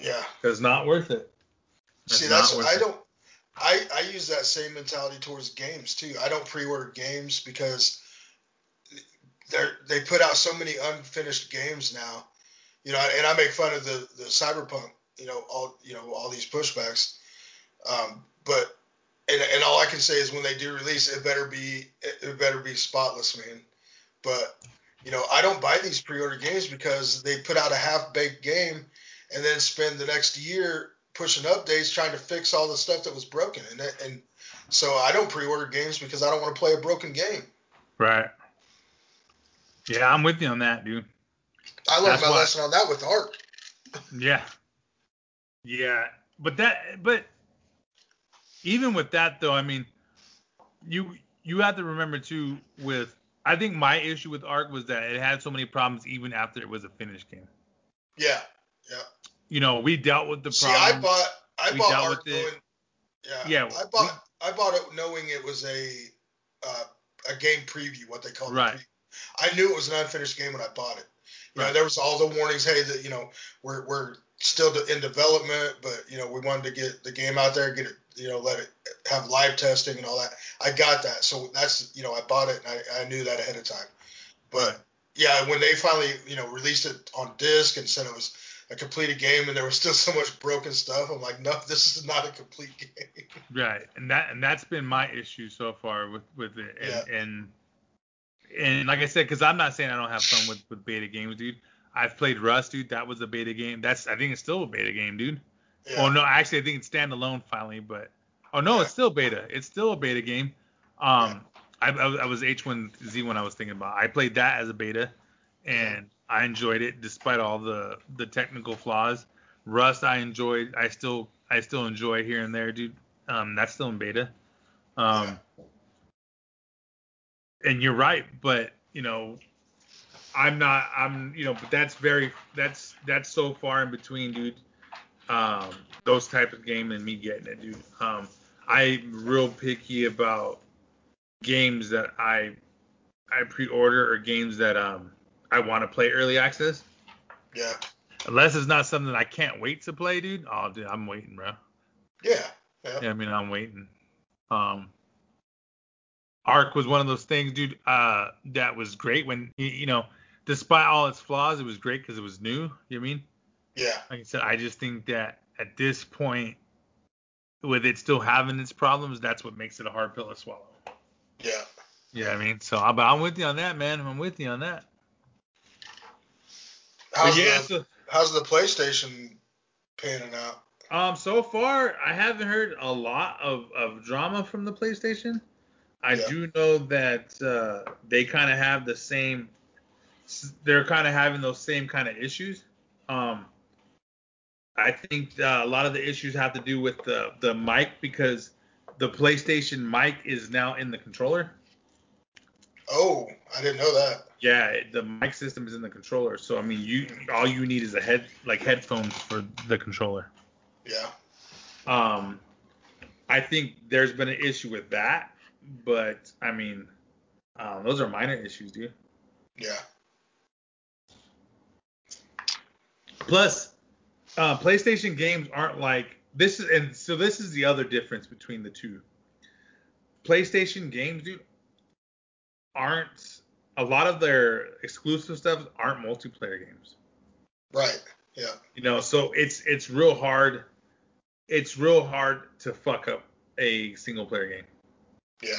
Yeah. It's not worth it. It's See, that's I don't. I I use that same mentality towards games too. I don't pre-order games because they they put out so many unfinished games now. You know, and I make fun of the the cyberpunk. You know, all you know all these pushbacks. Um, but and, and all I can say is when they do release, it better be it, better be spotless, man. But you know, I don't buy these pre-order games because they put out a half-baked game and then spend the next year pushing updates trying to fix all the stuff that was broken. And and so I don't pre-order games because I don't want to play a broken game. Right. Yeah, I'm with you on that, dude. I learned That's my why- lesson on that with Ark. Yeah. Yeah, but that but even with that though, I mean, you you have to remember too with I think my issue with Ark was that it had so many problems even after it was a finished game. Yeah. Yeah. You know, we dealt with the See. I bought I We bought dealt Ark with knowing. Yeah. Yeah, I bought I bought it knowing it was a uh, a game preview, what they call it. Right. I knew it was an unfinished game when I bought it. You know, there was all the warnings. Hey, that you know, we're we're still in development, but you know, we wanted to get the game out there, get it, you know, let it have live testing and all that. I got that, so that's you know, I bought it and I, I knew that ahead of time. But yeah, when they finally you know released it on disc and said it was a completed game and there was still so much broken stuff, I'm like, no, this is not a complete game. Right, and that and that's been my issue so far with with it, and and, and like I said, because I'm not saying I don't have fun with with beta games, dude. I've played Rust, dude. That was a beta game. That's I think it's still a beta game, dude. Yeah. Oh no, actually I think it's standalone finally, but oh no, Yeah. it's still beta. It's still a beta game. Um, I, I, I was H1Z1 I was thinking about. I played that as a beta, and I enjoyed it despite all the the technical flaws. Rust I enjoyed. I still I still enjoy here and there, dude. Um, that's still in beta. Um, and you're right, but you know, I'm not. I'm you know, but that's very that's that's so far in between, dude. Um, those type of game and me getting it, dude. Um, I'm real picky about games that I I pre-order or games that um I want to play early access. yeah. Unless it's not something I can't wait to play, dude. Oh, dude, I'm waiting, bro. Yeah. Yeah. Yeah, I mean, I'm waiting. Um, Ark was one of those things, dude. Uh, that was great when you know, despite all its flaws, it was great because it was new. You know I mean? Yeah. Like I said, I just think that at this point, with it still having its problems, that's what makes it a hard pill to swallow. Yeah. Yeah, I mean? So, I- but I'm with you on that, man. I'm with you on that. How's yeah, the so, how's the PlayStation panning out? um, so far I haven't heard a lot of, of drama from the PlayStation. I Yeah. do know that uh, they kind of have the same they're kind of having those same kind of issues. Um, I think uh, a lot of the issues have to do with the the mic because the PlayStation mic is now in the controller. Oh, I didn't know that. Yeah, the mic system is in the controller. So I mean, you all you need is a head like headphones for the controller. Yeah. Um, I think there's been an issue with that, but I mean, um, those are minor issues, dude. Yeah. Plus, uh, PlayStation games aren't like this is, and so this is the other difference between the two. PlayStation games, dude, aren't a lot of their exclusive stuff aren't multiplayer games. Right. Yeah. You know, so it's it's real hard. It's real hard to fuck up a single player game. Yeah.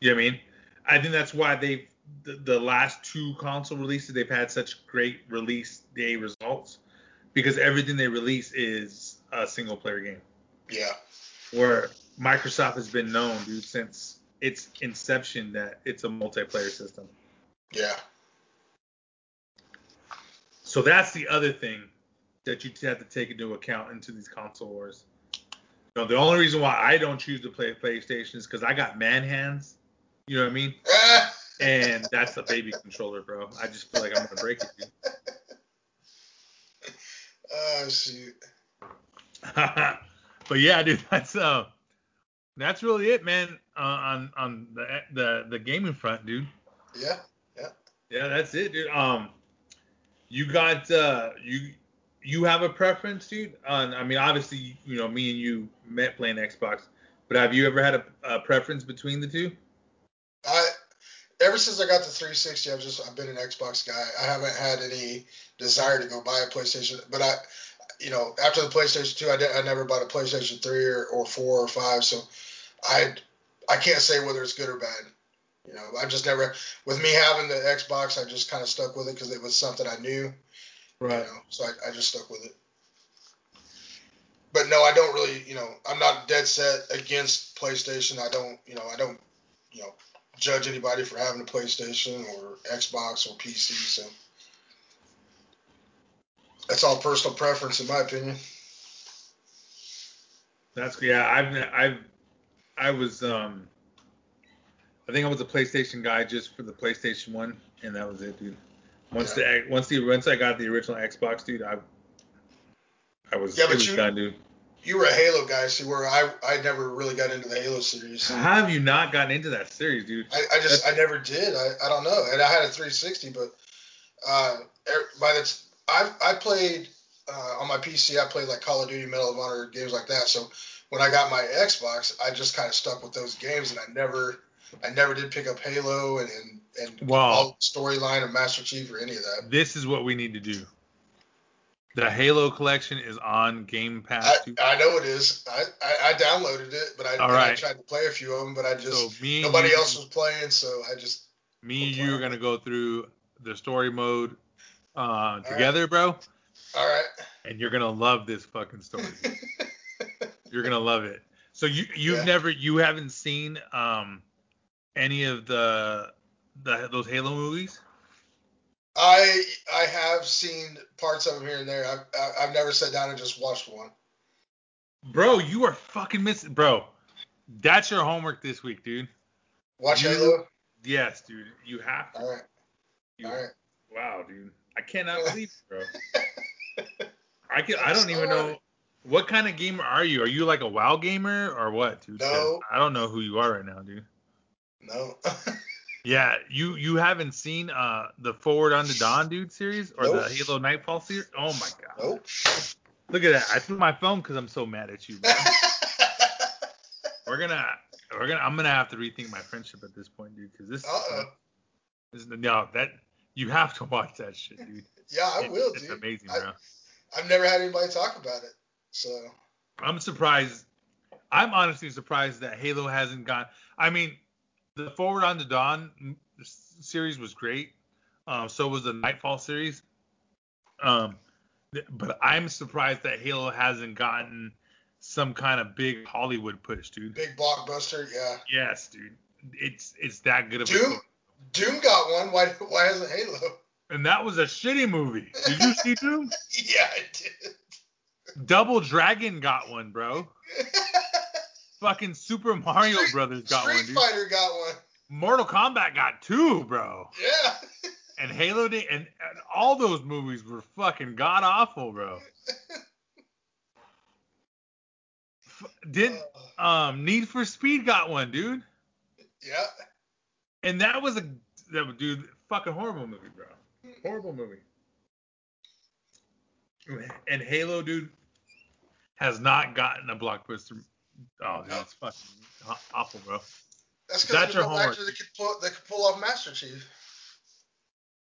You know what I mean? I think that's why they the, the last two console releases they've had such great release day results because everything they release is a single player game. Yeah. Where Microsoft has been known, dude, since its inception that it's a multiplayer system. Yeah. So that's the other thing that you have to take into account into these console wars. You know, the only reason why I don't choose to play PlayStation is because I got man hands. You know what I mean? and that's a baby controller, bro. I just feel like I'm gonna break it, dude. Oh shoot. but yeah, dude, that's uh, that's really it, man. Uh, on on the the the gaming front, dude. Yeah. Yeah. Yeah, that's it, dude. Um, you got uh, you you have a preference, dude? On I mean, obviously, you know, me and you met playing Xbox, but have you ever had a, a preference between the two? I ever since I got the 360, I've just I've been an Xbox guy. I haven't had any desire to go buy a PlayStation, but I, you know, after the PlayStation 2, I, did, I never bought a PlayStation 3 or, or 4 or 5, so I I can't say whether it's good or bad. You know, I just never with me having the Xbox, I just kind of stuck with it because it was something I knew. Right. You know, so I, I just stuck with it. But no, I don't really, you know, I'm not dead set against PlayStation. I don't, you know, I don't, you know, judge anybody for having a PlayStation or Xbox or PC. So that's all personal preference, in my opinion. That's yeah. I've I've I was um I think I was a PlayStation guy just for the PlayStation One, and that was it, dude. Once Yeah. the once the once I got the original Xbox, dude, I I was Yeah, but was you- done, dude. You were a Halo guy, see, where I I never really got into the Halo series. How have you not gotten into that series, dude? I, I just I never did. I, I don't know. And I had a 360, but uh, er- by the t- I I played uh, on my PC. I played like Call of Duty, Medal of Honor, games like that. So when I got my Xbox, I just kind of stuck with those games, and I never I never did pick up Halo and and, and Wow. all storyline or Master Chief or any of that. This is what we need to do. The Halo collection is on Game Pass. I. I know it is. I, I, I downloaded it, but I, I tried to play a few of them, but I just so me nobody you, else was playing, so I just me and you are gonna go through the story mode uh, right. together, bro. all right. and you're gonna love this fucking story. you're gonna love it. So you you've Yeah. never you haven't seen um any of the the those Halo movies? I I have seen parts of them here and there. I've I- I've never sat down and just watched one. Bro, you are fucking missing bro. That's your homework this week, dude. Watch You- Halo. Yes, dude. You have to. All right. You- All right. Wow, dude. I cannot believe bro. I can I don't even know what kind of gamer are you? Are you like a WoW gamer or what, dude? No. I don't know who you are right now, dude. No. Yeah, you you haven't seen uh the Forward Unto Dawn dude series or the Halo Nightfall series? Oh my god. nope. Look at that. I threw my phone because I'm so mad at you. We're gonna we're gonna I'm gonna have to rethink my friendship at this point, dude. Because this, is- Uh-oh. this is no that you have to watch that shit, dude. yeah, I It- will, It's dude. amazing, I- bro. I've never had anybody talk about it. So I'm surprised. I'm honestly surprised that Halo hasn't got. I mean, the Forward Unto Dawn series was great. Um, so was the Nightfall series. Um, th- but I'm surprised that Halo hasn't gotten some kind of big Hollywood push, dude. big blockbuster, yeah. Yes, dude. It's it's that good of a Doom story. Doom got one. Why why hasn't Halo? And that was a shitty movie. Did you see Doom? yeah, I did. Double Dragon got one, bro. Fucking Super Mario Street, Brothers got Street one, dude. Fighter got one. Mortal Kombat got two, bro. Yeah. And Halo did, and, and all those movies were fucking god awful, bro. F- Did Uh, um Need for Speed got one, dude? yeah. And that was a that was, dude fucking horrible movie, bro. Horrible movie. And Halo, dude, has not gotten a blockbuster. Oh, dude, it's fucking awful, bro. That's That's because your there's no homework. actor that could pull that could pull off Master Chief.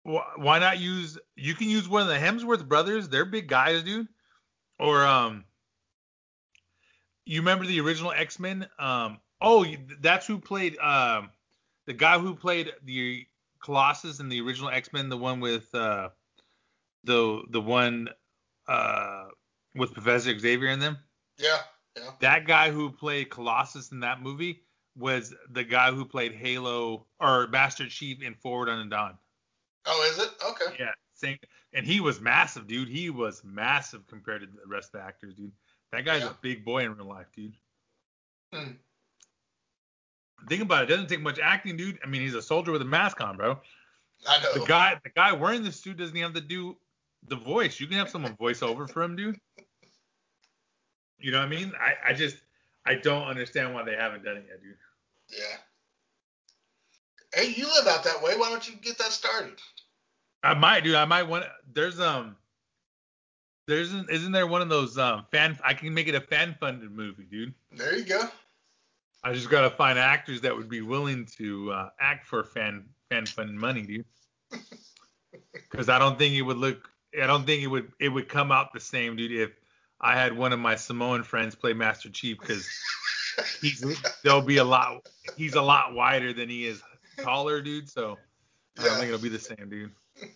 Wh- Why not use? You can use one of the Hemsworth brothers. They're big guys, dude. Or um, you remember the original X Men? Um, oh, that's who played um, the guy who played the Colossus in the original X Men, the one with uh, the the one uh with Professor Xavier in them. Yeah. Yeah. That guy who played Colossus in that movie was the guy who played Halo or Master Chief in Forward Unto Dawn. Oh, is it? Okay. Yeah, same. And he was massive, dude. He was massive compared to the rest of the actors, dude. That guy's Yeah. a big boy in real life, dude. Hmm. Think about it. It doesn't take much acting, dude. I mean, he's a soldier with a mask on, bro. I know. The guy, the guy wearing the suit doesn't even have to do the voice. You can have someone voice over for him, dude. You know what I mean? I, I just, I don't understand why they haven't done it yet, dude. Yeah. Hey, you live out that way. Why don't you get that started? I might, dude. I might want. There's um, there's an, isn't there one of those um fan? I can make it a fan funded movie, dude. There you go. I just gotta find actors that would be willing to uh, act for fan fan funded money, dude. Because I don't think it would look. I don't think it would. It would come out the same, dude. If I had one of my Samoan friends play Master Chief, because he's there'll be a lot. He's a lot wider than he is taller, dude. So I don't think it'll be the same, dude.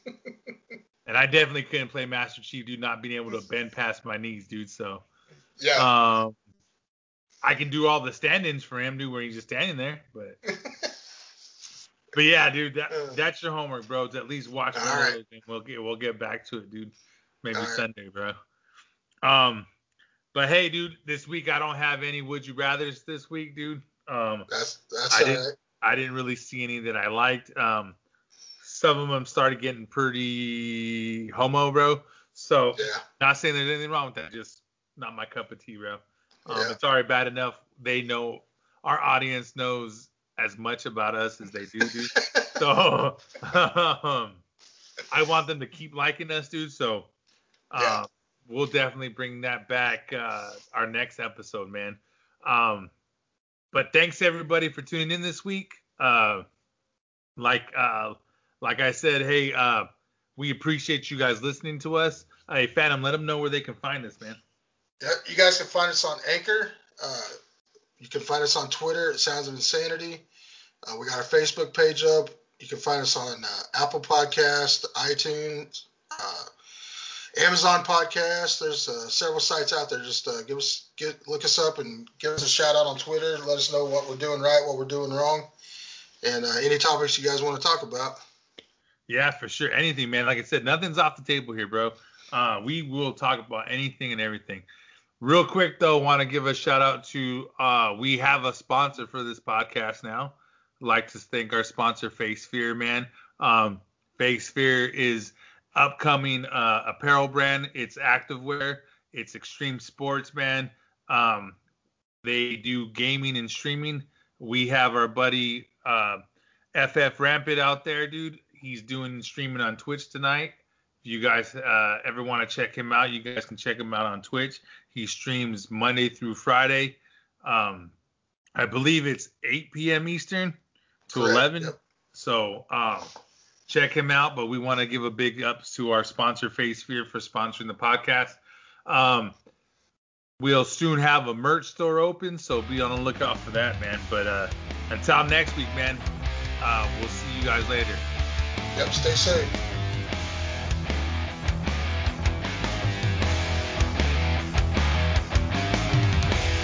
And I definitely couldn't play Master Chief, dude, not being able to bend past my knees, dude. So Yeah. um, I can do all the stand-ins for him, dude, where he's just standing there. But but yeah, dude, that, Uh. that's your homework, bro. To at least watch All one right. of those, and we'll get we'll get back to it, dude. Maybe All right. Sunday, bro. Um, but hey, dude, this week I don't have any would you rather's this week, dude. Um, that's that's I didn't- right. I didn't really see any that I liked. Um, some of them started getting pretty homo, bro. So Yeah. not saying there's anything wrong with that, just not my cup of tea, bro. Um, Yeah. It's already bad enough. They know our audience knows as much about us as they do, dude. so um, I want them to keep liking us, dude. So uh, Yeah. We'll definitely bring that back uh, our next episode, man. Um, but thanks everybody for tuning in this week. Uh, like uh, like I said, hey, uh, we appreciate you guys listening to us. Hey, Phantom, let them know where they can find us, man. You guys can find us on Anchor. Uh, you can find us on Twitter at Sounds of Insanity. Uh, we got our Facebook page up. You can find us on uh, Apple Podcast, iTunes, uh, Amazon Podcast. There's uh, several sites out there. Just uh, give us get look us up and give us a shout out on Twitter. Let us know what we're doing right, what we're doing wrong, and uh, any topics you guys want to talk about. Yeah, for sure. Anything, man. Like I said, nothing's off the table here, bro. Uh, we will talk about anything and everything. Real quick though, want to give a shout out to uh, we have a sponsor for this podcast now. Like to thank our sponsor, Face Fear, man. Um, Face Fear is upcoming uh, apparel brand. It's activewear. It's extreme sports, man. Um, they do gaming and streaming. We have our buddy uh, FF Rampant out there, dude. He's doing streaming on Twitch tonight. If you guys uh, ever want to check him out, you guys can check him out on Twitch. He streams Monday through Friday. Um, I believe it's 8 p.m. Eastern to Correct, 11. yep. So um, check him out. But we want to give a big ups to our sponsor, Face Fear, for sponsoring the podcast. Um, we'll soon have a merch store open, so be on the lookout for that, man. But uh, until next week, man, uh, we'll see you guys later. Yep, stay safe.